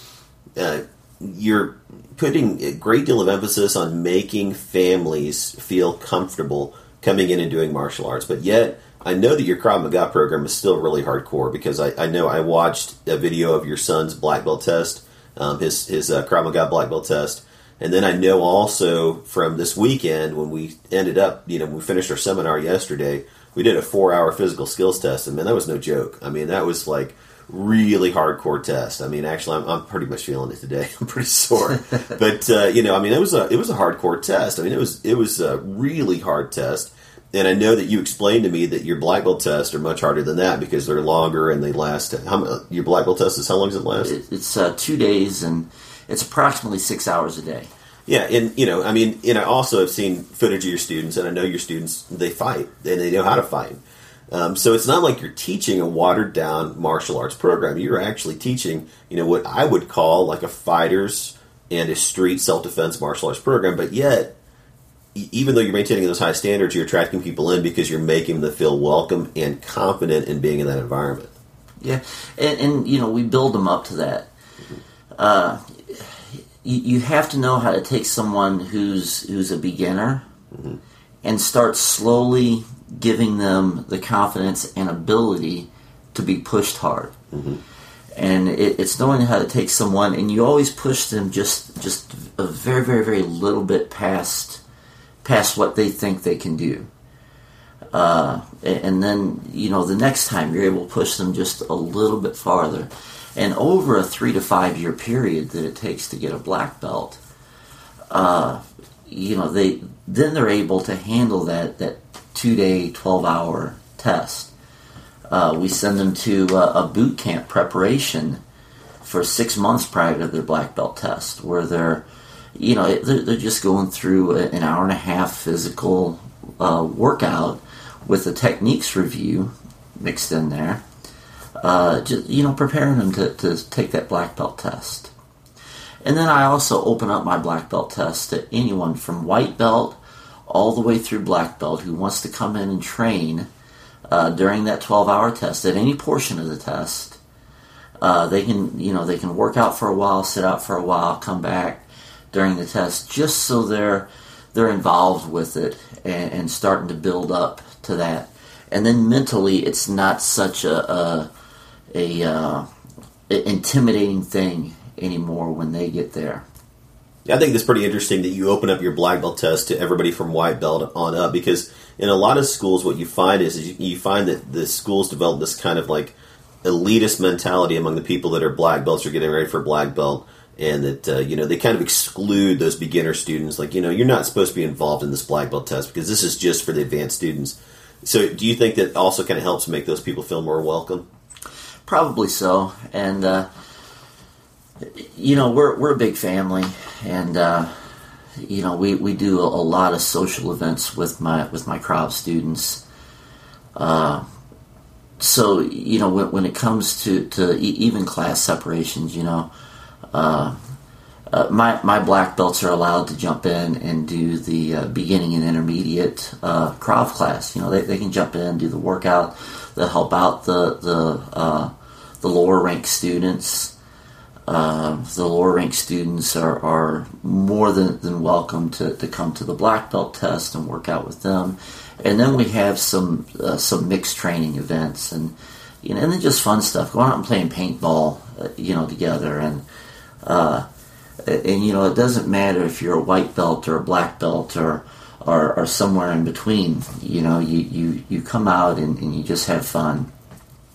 uh, you're putting a great deal of emphasis on making families feel comfortable coming in and doing martial arts, but yet I know that your Krav Maga program is still really hardcore because I, I know I watched a video of your son's black belt test um, his his uh, Krav Maga black belt test. And then I know also from this weekend when we ended up, you know, we finished our seminar yesterday, we did a four hour physical skills test. And man, that was no joke. I mean, that was like really hardcore test. I mean, actually, I'm, I'm pretty much feeling it today. <laughs> I'm pretty sore, <laughs> but uh, you know, I mean, it was a it was a hardcore test. I mean, it was it was a really hard test. And I know that you explained to me that your black belt tests are much harder than that because they're longer and they last. How your black belt test is how long does it last? It's uh, two days and it's approximately six hours a day. Yeah, and you know, I mean, and I also have seen footage of your students, and I know your students they fight and they know how to fight. Um, so it's not like you're teaching a watered down martial arts program. You're actually teaching, you know, what I would call like a fighters and a street self defense martial arts program, but yet even though you're maintaining those high standards, you're attracting people in because you're making them feel welcome and confident in being in that environment. Yeah, and, and you know we build them up to that. Uh, you, you, have to know how to take someone who's who's a beginner mm-hmm. and start slowly giving them the confidence and ability to be pushed hard. Mm-hmm. And it, it's knowing how to take someone, and you always push them just just a very very very little bit past past what they think they can do. Uh, and then, you know, the next time you're able to push them just a little bit farther. And over a three to five year period that it takes to get a black belt, uh, you know, they then they're able to handle that, that two day, 12 hour test. Uh, we send them to a, a boot camp preparation for six months prior to their black belt test, where they're you know, they're, they're just going through an hour and a half physical uh, workout with a techniques review mixed in there. Uh, just, you know, preparing them to, to take that black belt test. And then I also open up my black belt test to anyone from white belt all the way through black belt who wants to come in and train uh, during that 12 hour test at any portion of the test. Uh, they can, you know, they can work out for a while, sit out for a while, come back, during the test, just so they're they're involved with it and, and starting to build up to that. And then mentally, it's not such a a, a, uh, intimidating thing anymore when they get there. I think it's pretty interesting that you open up your black belt test to everybody from white belt on up because in a lot of schools, what you find is you, you find that the schools develop this kind of like elitist mentality among the people that are black belts or getting ready for black belt, and that uh, you know they kind of exclude those beginner students. Like you know, you're not supposed to be involved in this black belt test because this is just for the advanced students. So, do you think that also kind of helps make those people feel more welcome? Probably so, and uh, you know we're we're a big family, and uh, you know we, we do a, lot of social events with my with my Krav students. Uh, so you know when, when it comes to to even class separations, you know. Uh, uh, my my black belts are allowed to jump in and do the uh, beginning and intermediate uh, Krav class. You know, they, they can jump in, do the workout. They'll help out the the uh, the lower rank students. Uh, the lower rank students are, are more than, than welcome to, to come to the black belt test and work out with them. And then we have some uh, some mixed training events and you know, and then just fun stuff. Going out and playing paintball, you know, together and and you know it doesn't matter if you're a white belt or a black belt or or, or somewhere in between you know you, you, you come out and, and you just have fun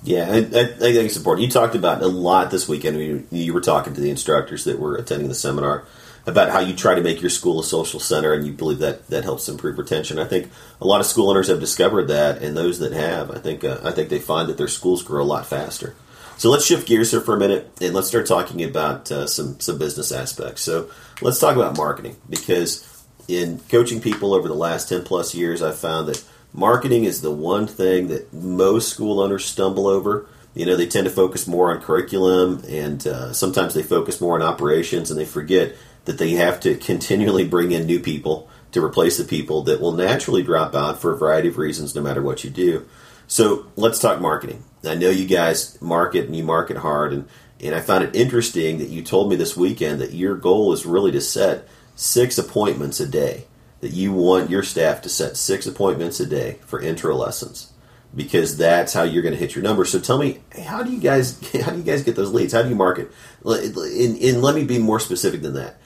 yeah I, I, think it's important you talked about a lot this weekend you, you were talking to the instructors that were attending the seminar about how you try to make your school a social center and you believe that that helps improve retention. I think a lot of school owners have discovered that, and those that have, I think, uh, I think they find that their schools grow a lot faster. So let's shift gears here for a minute and let's start talking about uh, some some business aspects. So let's talk about marketing because in coaching people over the last ten plus years, I've found that marketing is the one thing that most school owners stumble over. You know, they tend to focus more on curriculum and uh, sometimes they focus more on operations and they forget that they have to continually bring in new people to replace the people that will naturally drop out for a variety of reasons no matter what you do. So let's talk marketing. I know you guys market and you market hard, and, and I found it interesting that you told me this weekend that your goal is really to set six appointments a day. That you want your staff to set six appointments a day for intro lessons because that's how you're going to hit your numbers. So tell me, how do you guys <laughs> how do you guys get those leads? How do you market? And, and let me be more specific than that.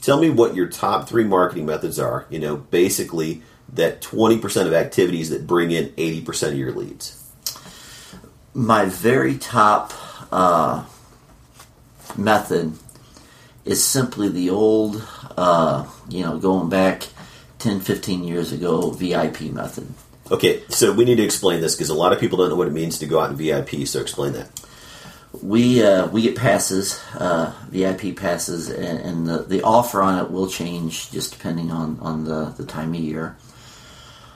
Tell me what your top three marketing methods are. You know, basically that 20% of activities that bring in 80% of your leads? My very top uh, method is simply the old, uh, you know, going back 10, 15 years ago, VIP method. Okay, so we need to explain this because a lot of people don't know what it means to go out in VIP, so explain that. We uh, we get passes, uh, VIP passes, and, and, the, the offer on it will change just depending on, on the, the time of year.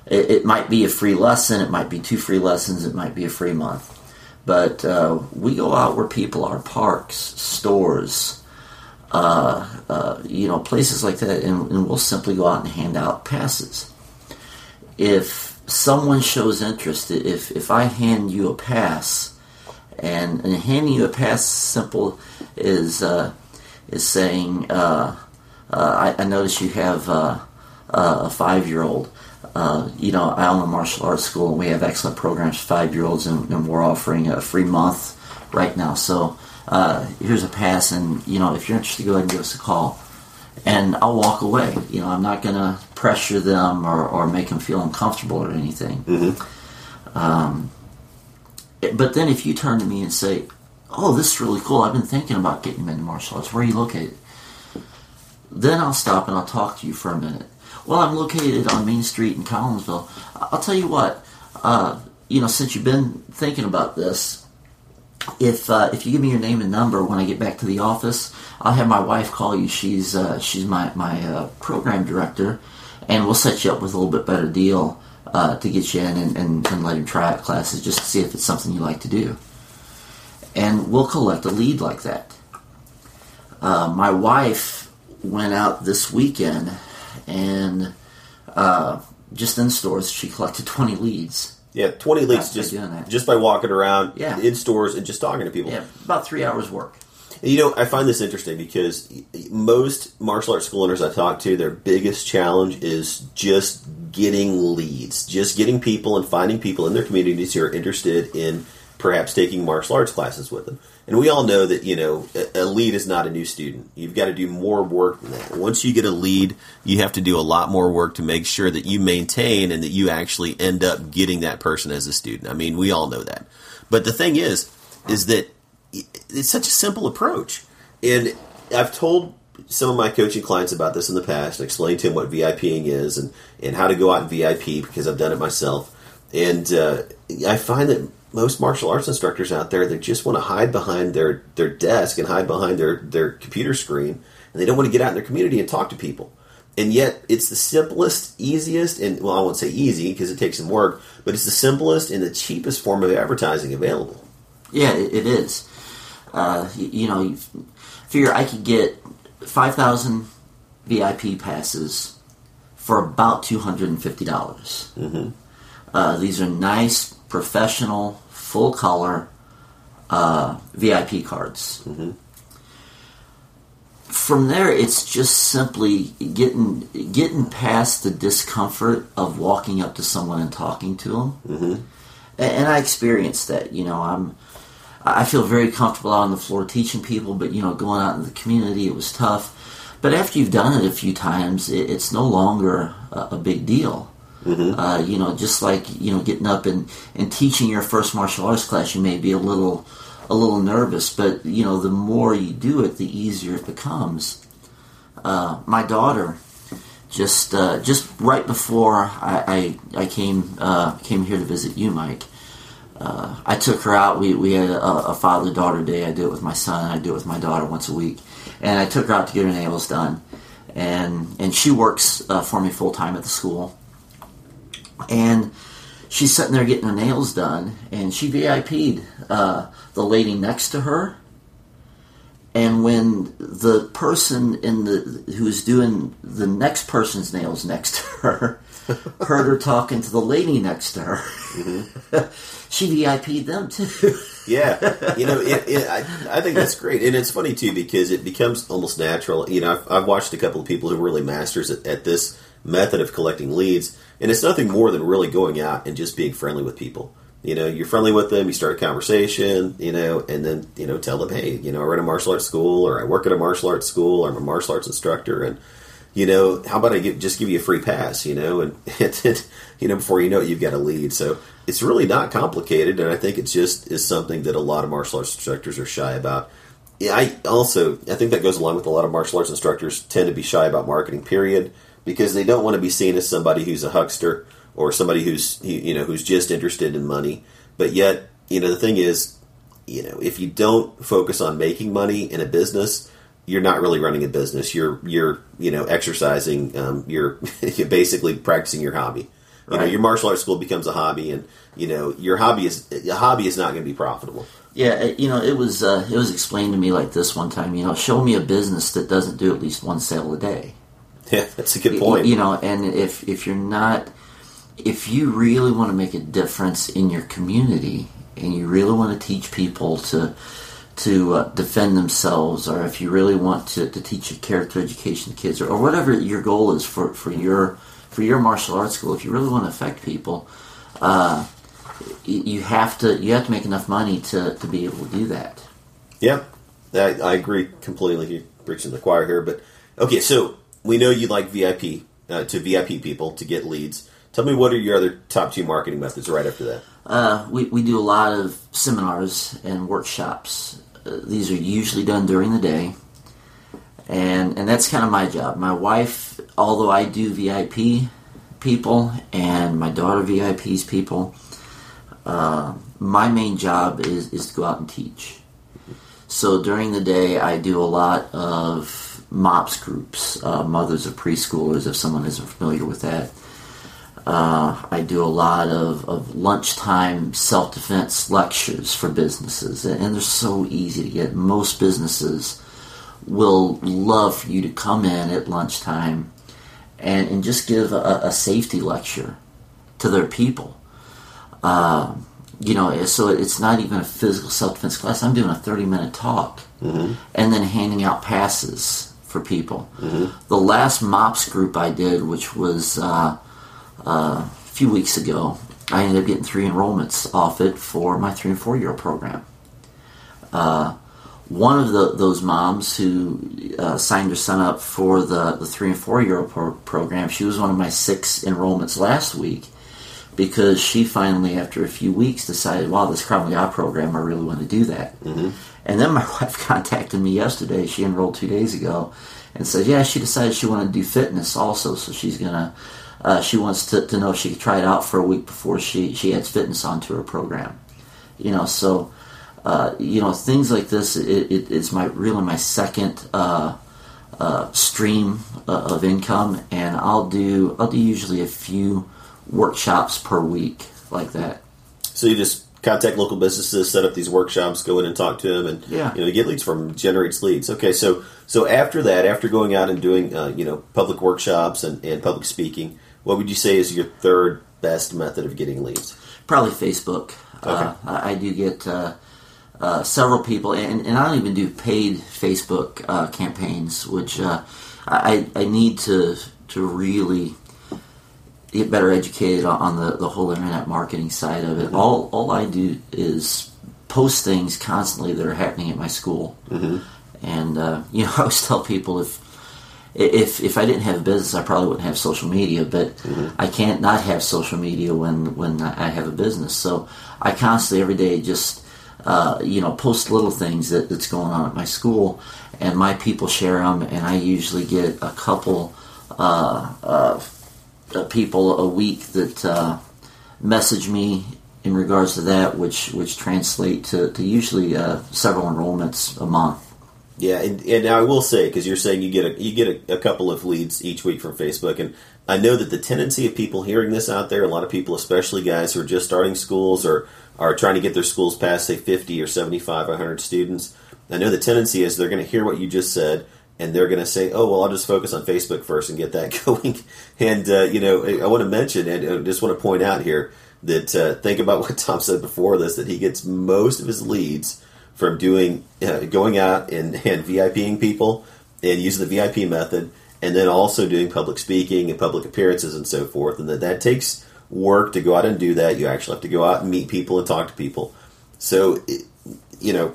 It, it, might be a free lesson, it might be two free lessons, it might be a free month. But uh, we go out where people are parks, stores, uh, uh, you know, places like that, and, and we'll simply go out and hand out passes. If someone shows interest, if, if I hand you a pass, and, and handing you a pass simple is uh, is saying, uh, uh, I, I notice you have uh, a five year old uh, you know, I own a martial arts school and we have excellent programs for five year olds, and, and, we're offering a free month right now. So uh, here's a pass, and you know, if you're interested, go ahead and give us a call. And I'll walk away. You know, I'm not going to pressure them or, or make them feel uncomfortable or anything. Mm-hmm. Um, but then if you turn to me and say, "Oh, this is really cool. I've been thinking about getting into martial arts. Where are you located?" Then I'll stop and I'll talk to you for a minute well, I'm located on Main Street in Collinsville. I'll tell you what, uh, you know, since you've been thinking about this, if uh, if you give me your name and number when I get back to the office, I'll have my wife call you. She's uh, she's my my uh, program director, and we'll set you up with a little bit better deal uh, to get you in and, and, and let you try out classes just to see if it's something you like to do. And we'll collect a lead like that. Uh, my wife went out this weekend and uh, just in stores, she collected 20 leads. Yeah, 20 leads just just by walking around yeah. in stores and just talking to people. Yeah, about three hours work. And you know, I find this interesting because most martial arts school owners I talk to, their biggest challenge is just getting leads, just getting people and finding people in their communities who are interested in perhaps taking martial arts classes with them. And we all know that, you know, a, lead is not a new student. You've got to do more work than that. Once you get a lead, you have to do a lot more work to make sure that you maintain and that you actually end up getting that person as a student. I mean, we all know that. But the thing is, is that it's such a simple approach. And I've told some of my coaching clients about this in the past and explained to them what VIPing is and, and how to go out and VIP because I've done it myself. And uh, I find that most martial arts instructors out there they just want to hide behind their, their desk and hide behind their, their computer screen and they don't want to get out in their community and talk to people. And yet it's the simplest easiest and well i won't say easy because it takes some work but it's the simplest and the cheapest form of advertising available. Yeah it, it is. Uh, you, you, know you figure i could get 5000 vip passes for about $250. Mm-hmm. uh, these are nice professional, full color uh, VIP cards. Mm-hmm. From there, it's just simply getting getting past the discomfort of walking up to someone and talking to them. Mm-hmm. And, and I experienced that. You know, I'm I feel very comfortable out on the floor teaching people, but you know, going out in the community, it was tough. But after you've done it a few times, it, it's no longer a, a big deal. Mm-hmm. Uh, you know, just like you know, getting up and, and teaching your first martial arts class, you may be a little a little nervous, but you know, the more you do it, the easier it becomes. Uh, my daughter, just uh, just right before I I, I came uh, came here to visit you, Mike. Uh, I took her out. We, we had a, a father daughter day. I do it with my son. I do it with my daughter once a week, and I took her out to get her nails done. And and she works uh, for me full time at the school and she's sitting there getting her nails done, and she VIP'd uh, the lady next to her. And when the person in the who's doing the next person's nails next to her <laughs> heard her talking to the lady next to her, mm-hmm. <laughs> she VIP'd them too. yeah, you know, it, it, I, I, think that's great, and it's funny too because it becomes almost natural. You know, I've, I've watched a couple of people who are really masters at, at this method of collecting leads and it's nothing more than really going out and just being friendly with people. You know, you're friendly with them, you start a conversation, you know, and then, you know, tell them, hey, you know, I run a martial arts school or I work at a martial arts school or I'm a martial arts instructor and, you know, how about I just give you a free pass, you know, and, <laughs> and, you know, before you know it, you've got a lead. So it's really not complicated. And I think it just is something that a lot of martial arts instructors are shy about. Yeah, I also, I think that goes along with a lot of martial arts instructors tend to be shy about marketing, period because they don't want to be seen as somebody who's a huckster or somebody who's you know who's just interested in money. But yet, you know, the thing is, you know, if you don't focus on making money in a business, you're not really running a business. You're you're you know exercising. Um, you're, <laughs> you're basically practicing your hobby. You right. know, your martial arts school becomes a hobby, and you know your hobby is a hobby is not going to be profitable. Yeah, you know, it was uh, it was explained to me like this one time. You know, show me a business that doesn't do at least one sale a day. <laughs> Yeah, that's a good point. You know, and if if you're not, if you really want to make a difference in your community, and you really want to teach people to to uh, defend themselves, or if you really want to, to teach a character education to kids, or, or whatever your goal is for, for your for your martial arts school, if you really want to affect people, uh, you have to you have to make enough money to, to be able to do that. Yeah, I, I agree completely. You're preaching the choir here, but okay, so we know you like VIP uh, to VIP people to get leads. Tell me what are your other top two marketing methods right after that? Uh, we, we do a lot of seminars and workshops. Uh, these are usually done during the day. And, and that's kind of my job. My wife, although I do VIP people and my daughter VIPs people, uh, my main job is, is to go out and teach. So during the day, I do a lot of MOPS groups, uh, mothers of preschoolers, if someone isn't familiar with that. Uh, I do a lot of, of lunchtime self defense lectures for businesses, and they're so easy to get. Most businesses will love for you to come in at lunchtime and, and just give a, a safety lecture to their people. Uh, you know, so it's not even a physical self defense class. I'm doing a 30 minute talk mm-hmm. and then handing out passes for people. Mm-hmm. The last MOPS group I did, which was uh, uh, a few weeks ago, I ended up getting three enrollments off it for my three and four year old program. Uh, one of the, those moms who uh, signed her son up for the, the three and four year old pro- program, she was one of my six enrollments last week because she finally, after a few weeks, decided, wow, this Krav Maga program, I really want to do that. Mm-hmm. And then my <laughs> wife contacted me yesterday. She enrolled two days ago and said, yeah, she decided she wanted to do fitness also, so she's to. Uh, she wants to, to know if she could try it out for a week before she, she adds fitness onto her program. You know, so uh, you know, things like this. It, it, it's my really my second uh, uh, stream uh, of income, and I'll do I'll do usually a few workshops per week like that. So you just contact local businesses, set up these workshops, go in and talk to them, and yeah. you know get leads from generates leads. Okay, so so after that, after going out and doing uh, you know public workshops and, and public speaking, what would you say is your third best method of getting leads? Probably Facebook. Okay. Uh, I, I do get uh, uh, several people, and, and I don't even do paid Facebook uh, campaigns, which uh, I, I need to to really get better educated on the, the whole internet marketing side of it. All all I do is post things constantly that are happening at my school, mm-hmm. and uh, you know <laughs> I always tell people if if if I didn't have a business, I probably wouldn't have social media. But mm-hmm. I can't not have social media when when I have a business. So I constantly every day just uh, you know post little things that, that's going on at my school, and my people share them, and I usually get a couple uh, uh, people a week that uh, message me in regards to that, which which translate to, to usually uh, several enrollments a month. Yeah, and, and I will say because you're saying you get a you get a, a, couple of leads each week from Facebook, and I know that the tendency of people hearing this out there, a lot of people, especially guys who are just starting schools or are trying to get their schools past say 50 or 75, 100 students. I know the tendency is they're going to hear what you just said and they're going to say, "Oh, well, I'll just focus on Facebook first and get that <laughs> going." And uh, you know, I, I want to mention and I just want to point out here that uh, think about <laughs> what Tom said before this that he gets most of his leads from doing uh, going out and, and VIPing people and using the VIP method, and then also doing public speaking and public appearances and so forth, and that that takes work to go out and do that. You actually have to go out and meet people and talk to people. So, you know,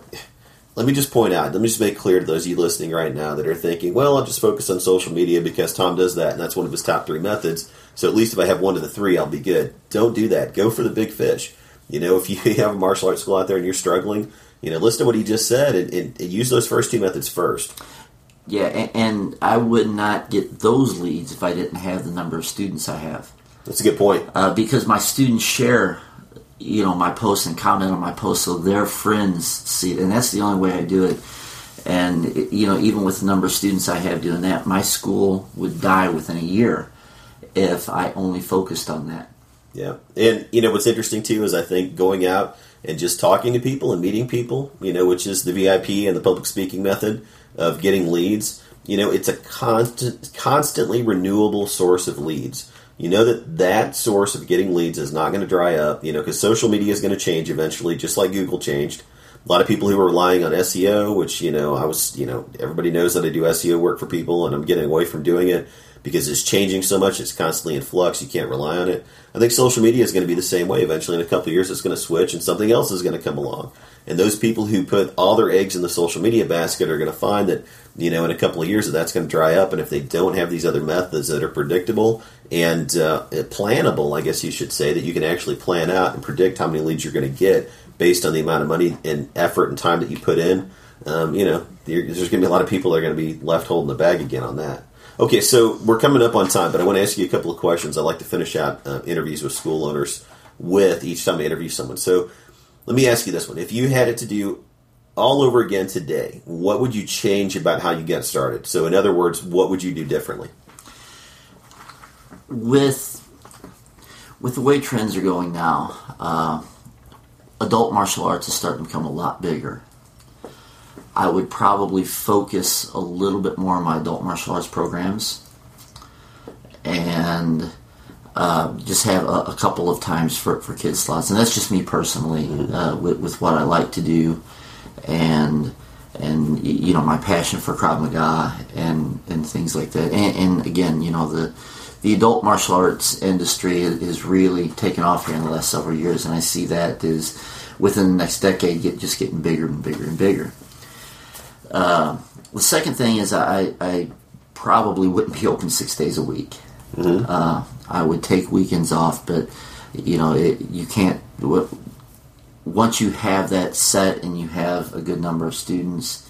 let me just point out, let me just make clear to those of you listening right now that are thinking, well, I'll just focus on social media because Tom does that, and that's one of his top three methods. So at least if I have one of the three, I'll be good. Don't do that. Go for the big fish. You know, if you <laughs> have a martial arts school out there and you're struggling, you know, listen to what he just said and, and, and use those first two methods first. Yeah, and, and, I would not get those leads if I didn't have the number of students I have. That's a good point. Uh, because my students share, you know, my posts and comment on my posts, so their friends see it, and that's the only way I do it. And you know, even with the number of students I have doing that, my school would die within a year if I only focused on that. Yeah, and you know what's interesting too is I think going out and just talking to people and meeting people, you know, which is the VIP and the public speaking method of getting leads. You know, it's a constant, constantly renewable source of leads. You know that that source of getting leads is not going to dry up. You know, because social media is going to change eventually, just like Google changed. A lot of people who are relying on SEO, which you know, I was, you know, everybody knows that I do SEO work for people, and I'm getting away from doing it because it's changing so much. It's constantly in flux. You can't rely on it. I think social media is going to be the same way. Eventually, in a couple of years, it's going to switch, and something else is going to come along. And those people who put all their eggs in the social media basket are going to find that, you know, in a couple of years, that that's going to dry up. And if they don't have these other methods that are predictable and uh, plannable, I guess you should say, that you can actually plan out and predict how many leads you're going to get based on the amount of money and effort and time that you put in, um, you know, there's going to be a lot of people that are going to be left holding the bag again on that. Okay, so we're coming up on time, but I want to ask you a couple of questions. I like to finish out uh, interviews with school owners with each time I interview someone. So let me ask you this one: If you had it to do all over again today, what would you change about how you got started? So, in other words, what would you do differently? With with the way trends are going now, uh, adult martial arts is starting to become a lot bigger. I would probably focus a little bit more on my adult martial arts programs and uh, just have a, a, couple of times for, for kids slots. And that's just me personally uh, with, with, what I like to do and and you know my passion for Krav Maga and and things like that. And, and again, you know the the adult martial arts industry is really taken off here in the last several years, and I see that is within the next decade get, just getting bigger and bigger and bigger. Uh, the second thing is I, I probably wouldn't be open six days a week. Mm-hmm. Uh, I would take weekends off, but you know it, you can't. Once you have that set and you have a good number of students,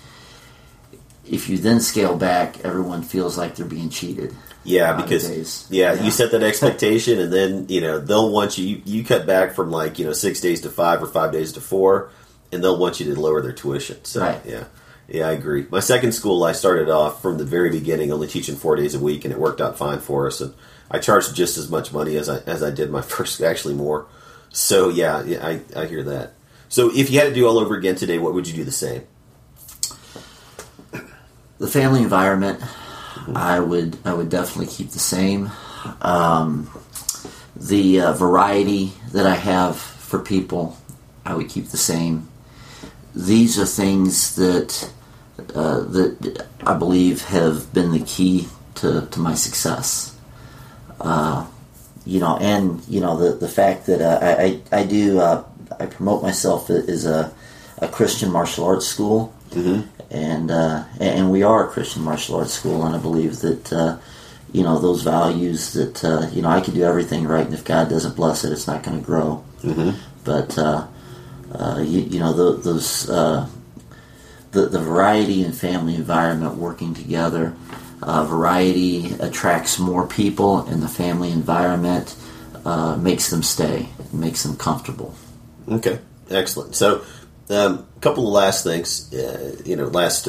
if you then scale back, everyone feels like they're being cheated. Yeah, because yeah, yeah, you set that expectation, and then you know they'll want you. You cut back from like you know six days to five or five days to four, and they'll want you to lower their tuition. So right. yeah, yeah, I agree. My second school, I started off from the very beginning only teaching four days a week, and it worked out fine for us. And I charged just as much money as I as I did my <laughs> first, actually more. So yeah, yeah I, I hear that. So if you had to do all over again today, what would you do the same? The family environment. I would I would definitely keep the same. Um, the uh, variety that I have for people, I would keep the same these are things that uh, that I believe have been the key to, to my success. Uh, you know, and you know the the fact that uh, I, I do uh, I promote myself as a, a Christian martial arts school, mm-hmm. and uh, and we are a Christian martial arts school, and I believe that uh, you know those values that you know I can do everything right, and if God doesn't bless it, it's not going to grow. Mm-hmm. But uh, you, you, know the, those uh, the the variety and family environment working together. Uh, variety attracts more people, and the family environment uh, makes them stay, makes them comfortable. Okay, excellent. So, a um, couple of last things, uh, you know, last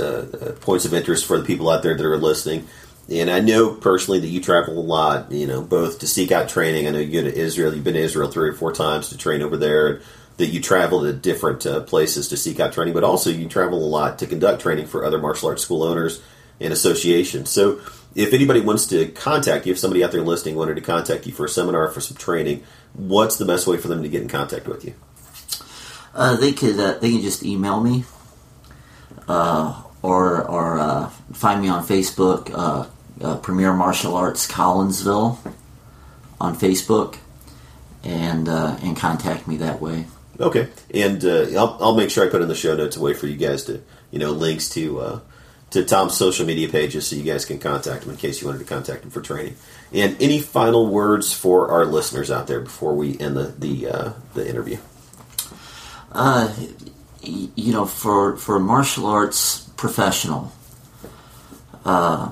points of interest for the people out there that are listening. And I know personally that you travel a lot, you know, both to seek out training. I know you go to Israel. You've been to Israel three or four times to train over there that you travel to different uh, places to seek out training, but also you travel a lot to conduct training for other martial arts school owners and associations. So, if anybody wants to contact you, if somebody out there listening wanted to contact you for a seminar for some training, what's the best way for them to get in contact with you? Uh, they could uh, they can just email me uh, or or uh, find me on Facebook, uh, Premier Martial Arts Collinsville on Facebook, and and contact me that way. Okay, and uh, I'll, I'll make sure I put in the show notes a way for you guys to you know links to uh, to Tom's social media pages so you guys can contact him in case you wanted to contact him for training. And any final words for our listeners out there before we end the the uh, the interview? Uh, you know, for for a martial arts professional, uh,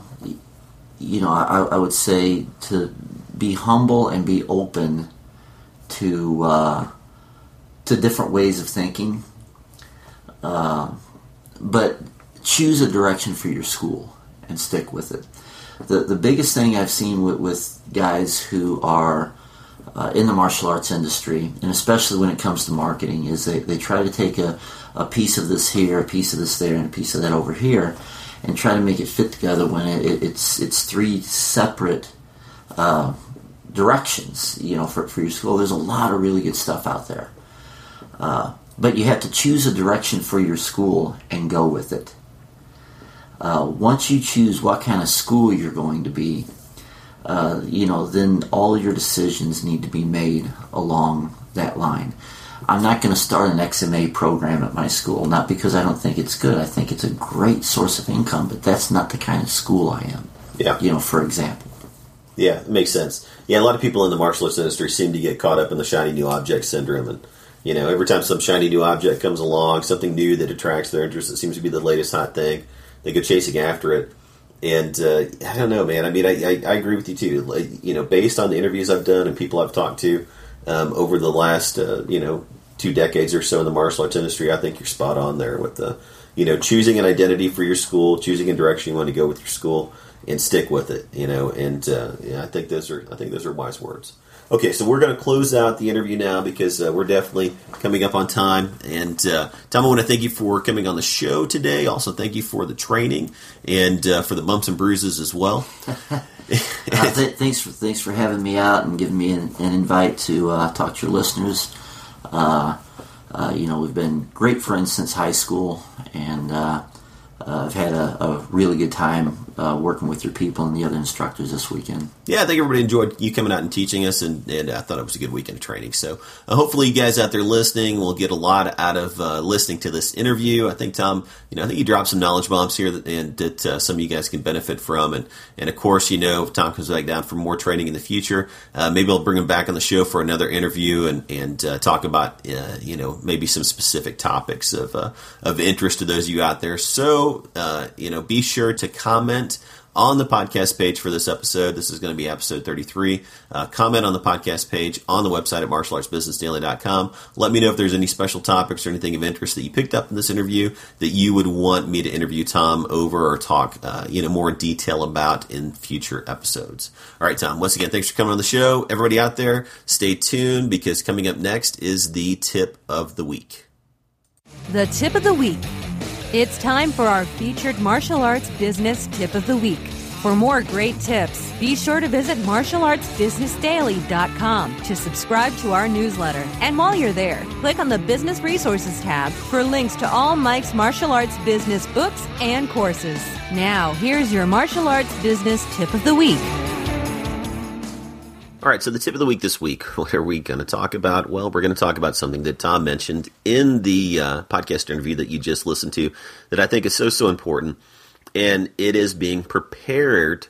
you know, I, I would say to be humble and be open to uh, to different ways of thinking. Uh, but choose a direction for your school and stick with it. The, the biggest thing I've seen with, with guys who are uh, in the martial arts industry, and especially when it comes to marketing, is they, they try to take a, a piece of this here, a piece of this there, and a piece of that over here, and try to make it fit together when it, it's it's three separate uh, directions. You know, for, for your school, there's a lot of really good stuff out there. Uh, but you have to choose a direction for your school and go with it. Uh, once you choose what kind of school you're going to be, uh, you know, then all your decisions need to be made along that line. I'm not going to start an XMA program at my school, not because I don't think it's good. I think it's a great source of income, but that's not the kind of school I am. Yeah. You know, for example. Yeah, it makes sense. Yeah, a lot of people in the martial arts industry seem to get caught up in the shiny new object syndrome and you know, every time some shiny new object comes along, something new that attracts their interest, it seems to be the latest hot thing, they go chasing after it. And uh, I don't know, man. I mean, I, I, I, agree with you too. Like, you know, based on the interviews I've done and people I've talked to um, over the last, uh, you know, two decades or so in the martial arts industry, I think you're spot on there with the, you know, choosing an identity for your school, choosing a direction you want to go with your school, and stick with it. You know, and uh, yeah, I think those are I think those are wise words. Okay, so we're going to close out the interview now because uh, we're definitely coming up on time. And uh, Tom, I want to thank you for coming on the show today. Also, thank you for the training and uh, for the bumps and bruises as well. <laughs> uh, th- thanks for thanks for having me out and giving me an, an invite to uh, talk to your listeners. Uh, you know, we've been great friends since high school, and I've had a, a, really good time uh, working with your people and the other instructors this weekend. Yeah, I think everybody enjoyed you coming out and teaching us, and, and I thought it was a good weekend of training. So uh, hopefully, you guys out there listening will get a lot out of uh, listening to this interview. I think Tom, you know, I think you dropped some knowledge bombs here that, and that uh, some of you guys can benefit from, and and of course, you know, if Tom comes back down for more training in the future, uh, maybe I'll bring him back on the show for another interview and and uh, talk about uh, you know maybe some specific topics of of interest to those of you out there. So you know, be sure to comment on the podcast page for this episode. This is going to be episode 33. Uh, comment on the podcast page on the website at martialartsbusinessdaily.com. Let me know if there's any special topics or anything of interest that you picked up in this interview that you would want me to interview Tom over or talk, uh, you know, more detail about in future episodes. All right, Tom, once again, thanks for coming on the show. Everybody out there, stay tuned because coming up next is the tip of the week. The tip of the week. It's time for our featured martial arts business tip of the week. For more great tips, be sure to visit martialartsbusinessdaily.com to subscribe to our newsletter. And while you're there, click on the Business Resources tab for links to all Mike's martial arts business books and courses. Now, here's your martial arts business tip of the week. All right, so the tip of the week this week, <laughs> what are we going to talk about? Well, we're going to talk about something that Tom mentioned in the uh, podcast interview that you just listened to that I think is so, so important. And it is being prepared,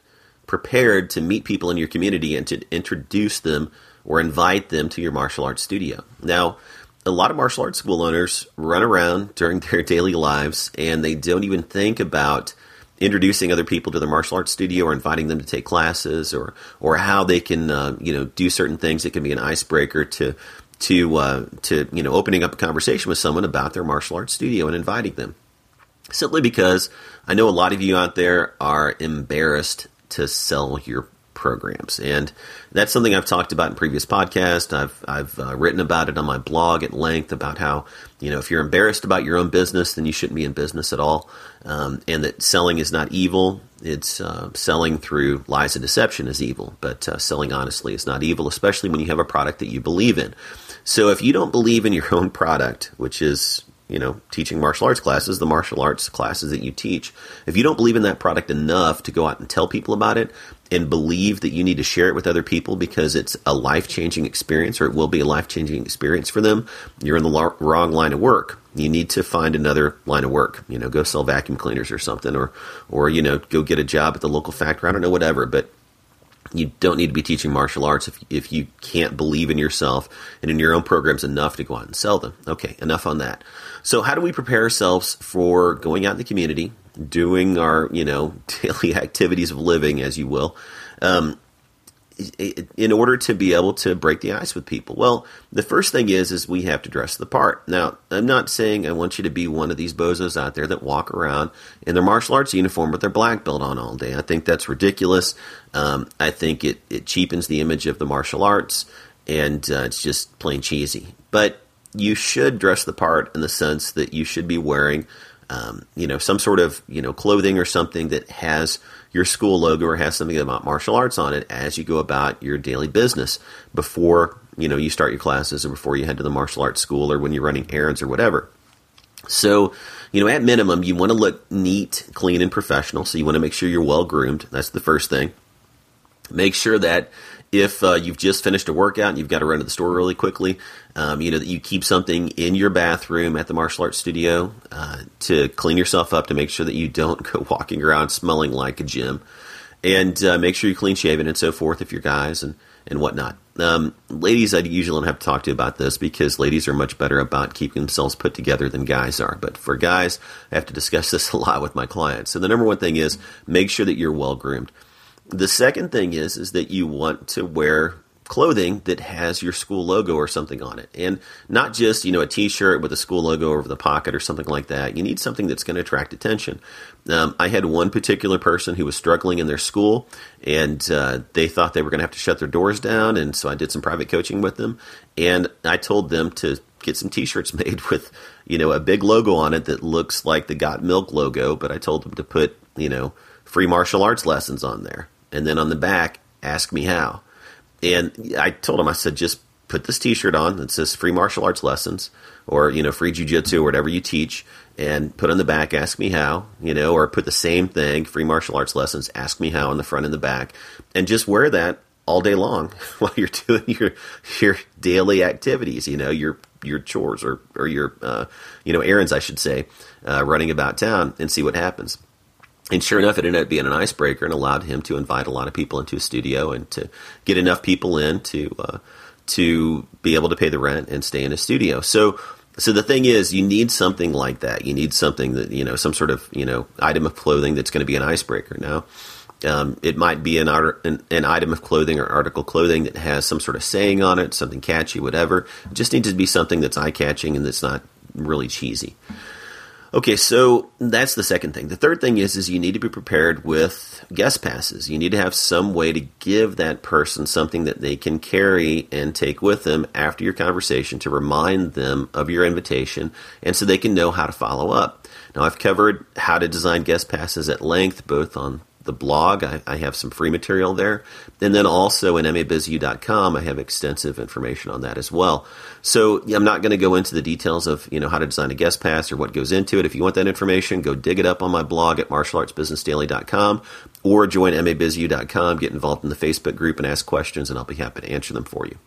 prepared to meet people in your community and to introduce them or invite them to your martial arts studio. Now, a lot of martial arts school owners run around during <laughs> their daily lives and they don't even think about – introducing other people to the martial arts studio or inviting them to take classes or or how they can uh, you know do certain things. It can be an icebreaker to to uh, to you know opening up a conversation with someone about their martial arts studio and inviting them. Simply because I know a lot of you out there are embarrassed to sell your programs. And that's something I've talked about in previous podcasts. I've, I've uh, written about it on my blog at length about how, you know, if you're embarrassed about your own business, then you shouldn't be in business at all. Um, and that selling is not evil. It's uh, selling through lies and deception is evil, but uh, selling honestly is not evil, especially when you have a product that you believe in. So if you don't believe in your own product, which is you know, teaching martial arts classes, the martial arts classes that you teach, if you don't believe in that product enough to go out and tell people about it and believe that you need to share it with other people because it's a life changing experience or it will be a life changing experience for them, you're in the wrong line of work. You need to find another line of work. You know, go sell vacuum cleaners or something, or, or you know, go get a job at the local factory. I don't know, whatever. But you don't need to be teaching martial arts if, if you can't believe in yourself and in your own programs enough to go out and sell them. Okay, enough on that. So, how do we prepare ourselves for going out in the community, doing our you know <laughs> daily activities of living, as you will? Um, in order to be able to break the ice with people? Well, the first thing is is we have to dress the part. Now, I'm not saying I want you to be one of these bozos out there that walk around in their martial arts uniform with their black belt on all day. I think that's ridiculous. Um, I think it, it cheapens the image of the martial arts, and uh, it's just plain cheesy. But you should dress the part in the sense that you should be wearing, um, you know, some sort of you know clothing or something that has your school logo or has something about martial arts on it as you go about your daily business before you know you start your classes or before you head to the martial arts school or when you're running errands or whatever. So, you know, at minimum, you want to look neat, clean, and professional. So you want to make sure you're well groomed. That's the first thing. Make sure that if uh, you've just finished a workout and you've got to run to the store really quickly, um, you know that you keep something in your bathroom at the martial arts studio uh, to clean yourself up to make sure that you don't <laughs> go walking around smelling like a gym, and uh, make sure you're clean shaven and so forth if you're guys and and whatnot. Um, ladies, I usually don't have to talk to you about this because ladies are much better about keeping themselves put together than guys are. But for guys, I have to discuss <laughs> this a lot with my clients. So the number one thing is make sure that you're well groomed. The second thing is is that you want to wear clothing that has your school logo or something on it. And not just, you know, a t-shirt with a school logo over the pocket or something like that. You need something that's going to attract attention. Um, I had one particular person who was struggling in their school and uh, they thought they were going to have to shut their doors down. And so I did some private coaching with them and I told them to get some t-shirts <laughs> made with, you know, a big logo on it that looks like the Got Milk logo. But I told them to put, you know, free martial arts lessons on there and then on the back, ask me how. And I told him, I said, just put this T-shirt on that says "Free Martial Arts Lessons" or you know "Free Jiu-Jitsu" or whatever you teach, and put on the back "Ask me how," you know, or put the same thing "Free Martial Arts Lessons," "Ask me how" on the front and the back, and just wear that all day long <laughs> while you're doing your your daily activities. You know, your your chores or or your uh, you know errands, I should say, uh, running about town, and see what happens. And sure enough, it ended up being an icebreaker and allowed him to invite a lot of people into his studio and to get enough people in to uh, to be able to pay the rent and stay in his studio. So so the thing is, you need something like that. You need something that you know, some sort of you know item of clothing that's going to be an icebreaker. Now, um, it might be an, an, an, item of clothing or article clothing that has some sort of saying on it, something catchy, whatever. It just needs to be something that's eye catching and that's not really cheesy. Okay, so that's the second thing. The third thing is is you need to be prepared with guest passes. You need to have some way to give that person something that they can carry and take with them after your conversation to remind them of your invitation and so they can know how to follow up. Now, I've covered how to design guest passes at length both on the blog. I, I, have some free material there. And then also in mabizu.com, I have extensive information on that as well. So I'm not going to go into the details of, you know, how to design a guest pass or what goes into it. If you want that information, go dig it up on my blog at martialartsbusinessdaily.com or join mabizu.com, get involved in the Facebook group and ask questions and I'll be happy to answer them for you.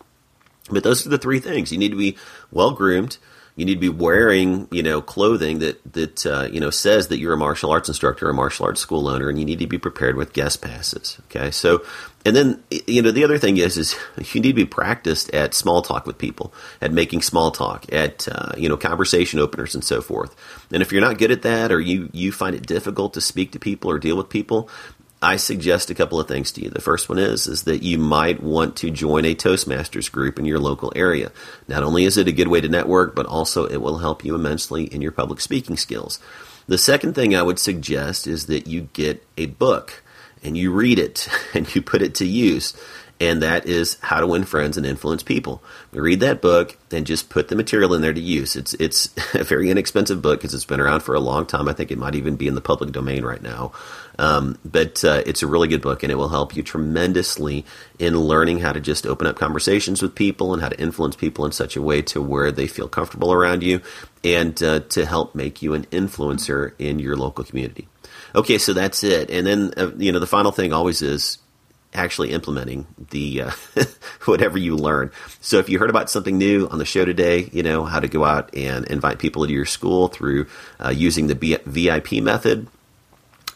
But those are the three things. You need to be well groomed you need to be wearing, you know, clothing that that uh, you know says that you're a martial arts instructor, or a martial arts school owner, and you need to be prepared with guest passes. Okay, so and then you know the other thing is is <laughs> you need to be practiced at small talk with people, at making small talk, at uh, you know conversation openers and so forth. And if you're not good at that, or you you find it difficult to speak to people or deal with people, I suggest a couple of things to you. The first one is is that you might want to join a Toastmasters group in your local area. Not only is it a good way to network, but also it will help you immensely in your public speaking skills. The second thing I would suggest is that you get a book and you read it <laughs> and you put it to use and that is How to Win Friends and Influence People. read that book and just put the material in there to use. It's it's <laughs> a very inexpensive book because it's been around for a long time. I think it might even be in the public domain right now. Um, but uh, it's a really good book, and it will help you tremendously in learning how to just open up conversations with people and how to influence people in such a way to where they feel comfortable around you, and uh, to help make you an influencer in your local community. Okay, so that's it. And then uh, you know the final thing always is actually implementing the uh, <laughs> whatever you learn. So if you heard about something new on the show today, you know how to go out and invite people into your school through uh, using the B- VIP method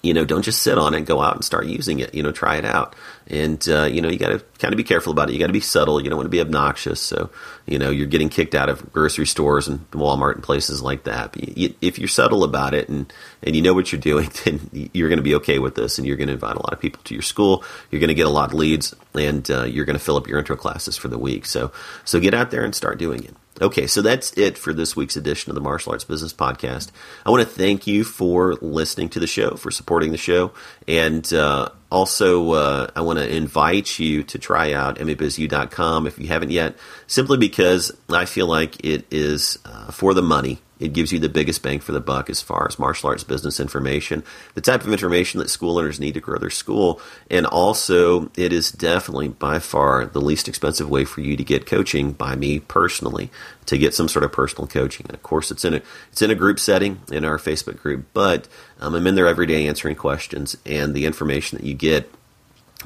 you know, don't just sit on it. Go out and start using it. You know, try it out. And uh, you know, you got to kind of be careful about it. You got to be subtle. You don't want to be obnoxious. So you know, you're getting kicked out of grocery stores and Walmart and places like that. You, if you're subtle about it and and you know what you're doing, <laughs> then you're going to be okay with this, and you're going to invite a lot of people to your school. You're going to get a lot of leads, and uh, you're going to fill up your intro classes for the week. So so get out there and start doing it. Okay, so that's it for this week's edition of the Martial Arts Business Podcast. I want to thank you for listening to the show, for supporting the show, and uh, also uh, I want to invite you to try out mabizu.com if you haven't yet, simply because I feel like it is uh, for the money. It gives you the biggest bang for the buck as far as martial arts business information, the type of information that school owners need to grow their school. And also, it is definitely by far the least expensive way for you to get coaching by me personally to get some sort of personal coaching. And of course, it's in a, it's in a group setting in our Facebook group, but um, I'm in there every day answering questions and the information that you get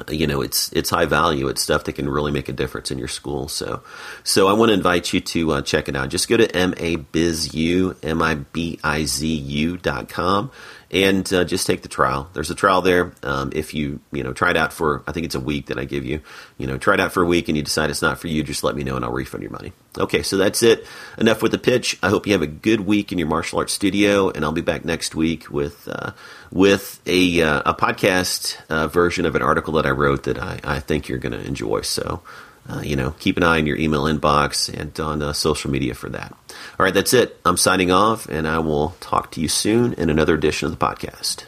you know it's it's high value. It's stuff that can really make a difference in your school. So so i want to invite you to uh, check it out. Just go to mabizu m-i-b-i-z-u dot com and uh, just take the trial. There's a trial there. Um, if you you know try it out for I think it's a week that I give you. You know, try it out for a week and you decide it's not for you, just let me know and I'll refund your money. Okay, so that's it. Enough with the pitch. I hope you have a good week in your martial arts studio, and I'll be back next week with uh, with a uh, a podcast uh, version of an article that I wrote that I, I think you're going to enjoy. So uh, you know, keep an eye on your email inbox and on uh, social media for that. All right, that's it. I'm signing off, and I will talk to you soon in another edition of the podcast.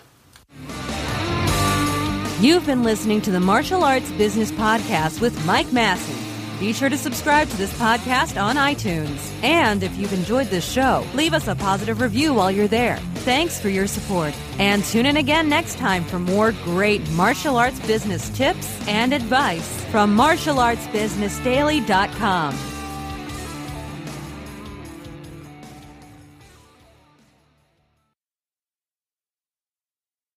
You've been listening to the Martial Arts Business Podcast with Mike Massie. Be sure to subscribe to this podcast on iTunes. And if you've enjoyed this show, leave us a positive review while you're there. Thanks for your support. And tune in again next time for more great martial arts business tips and advice from martialartsbusinessdaily.com.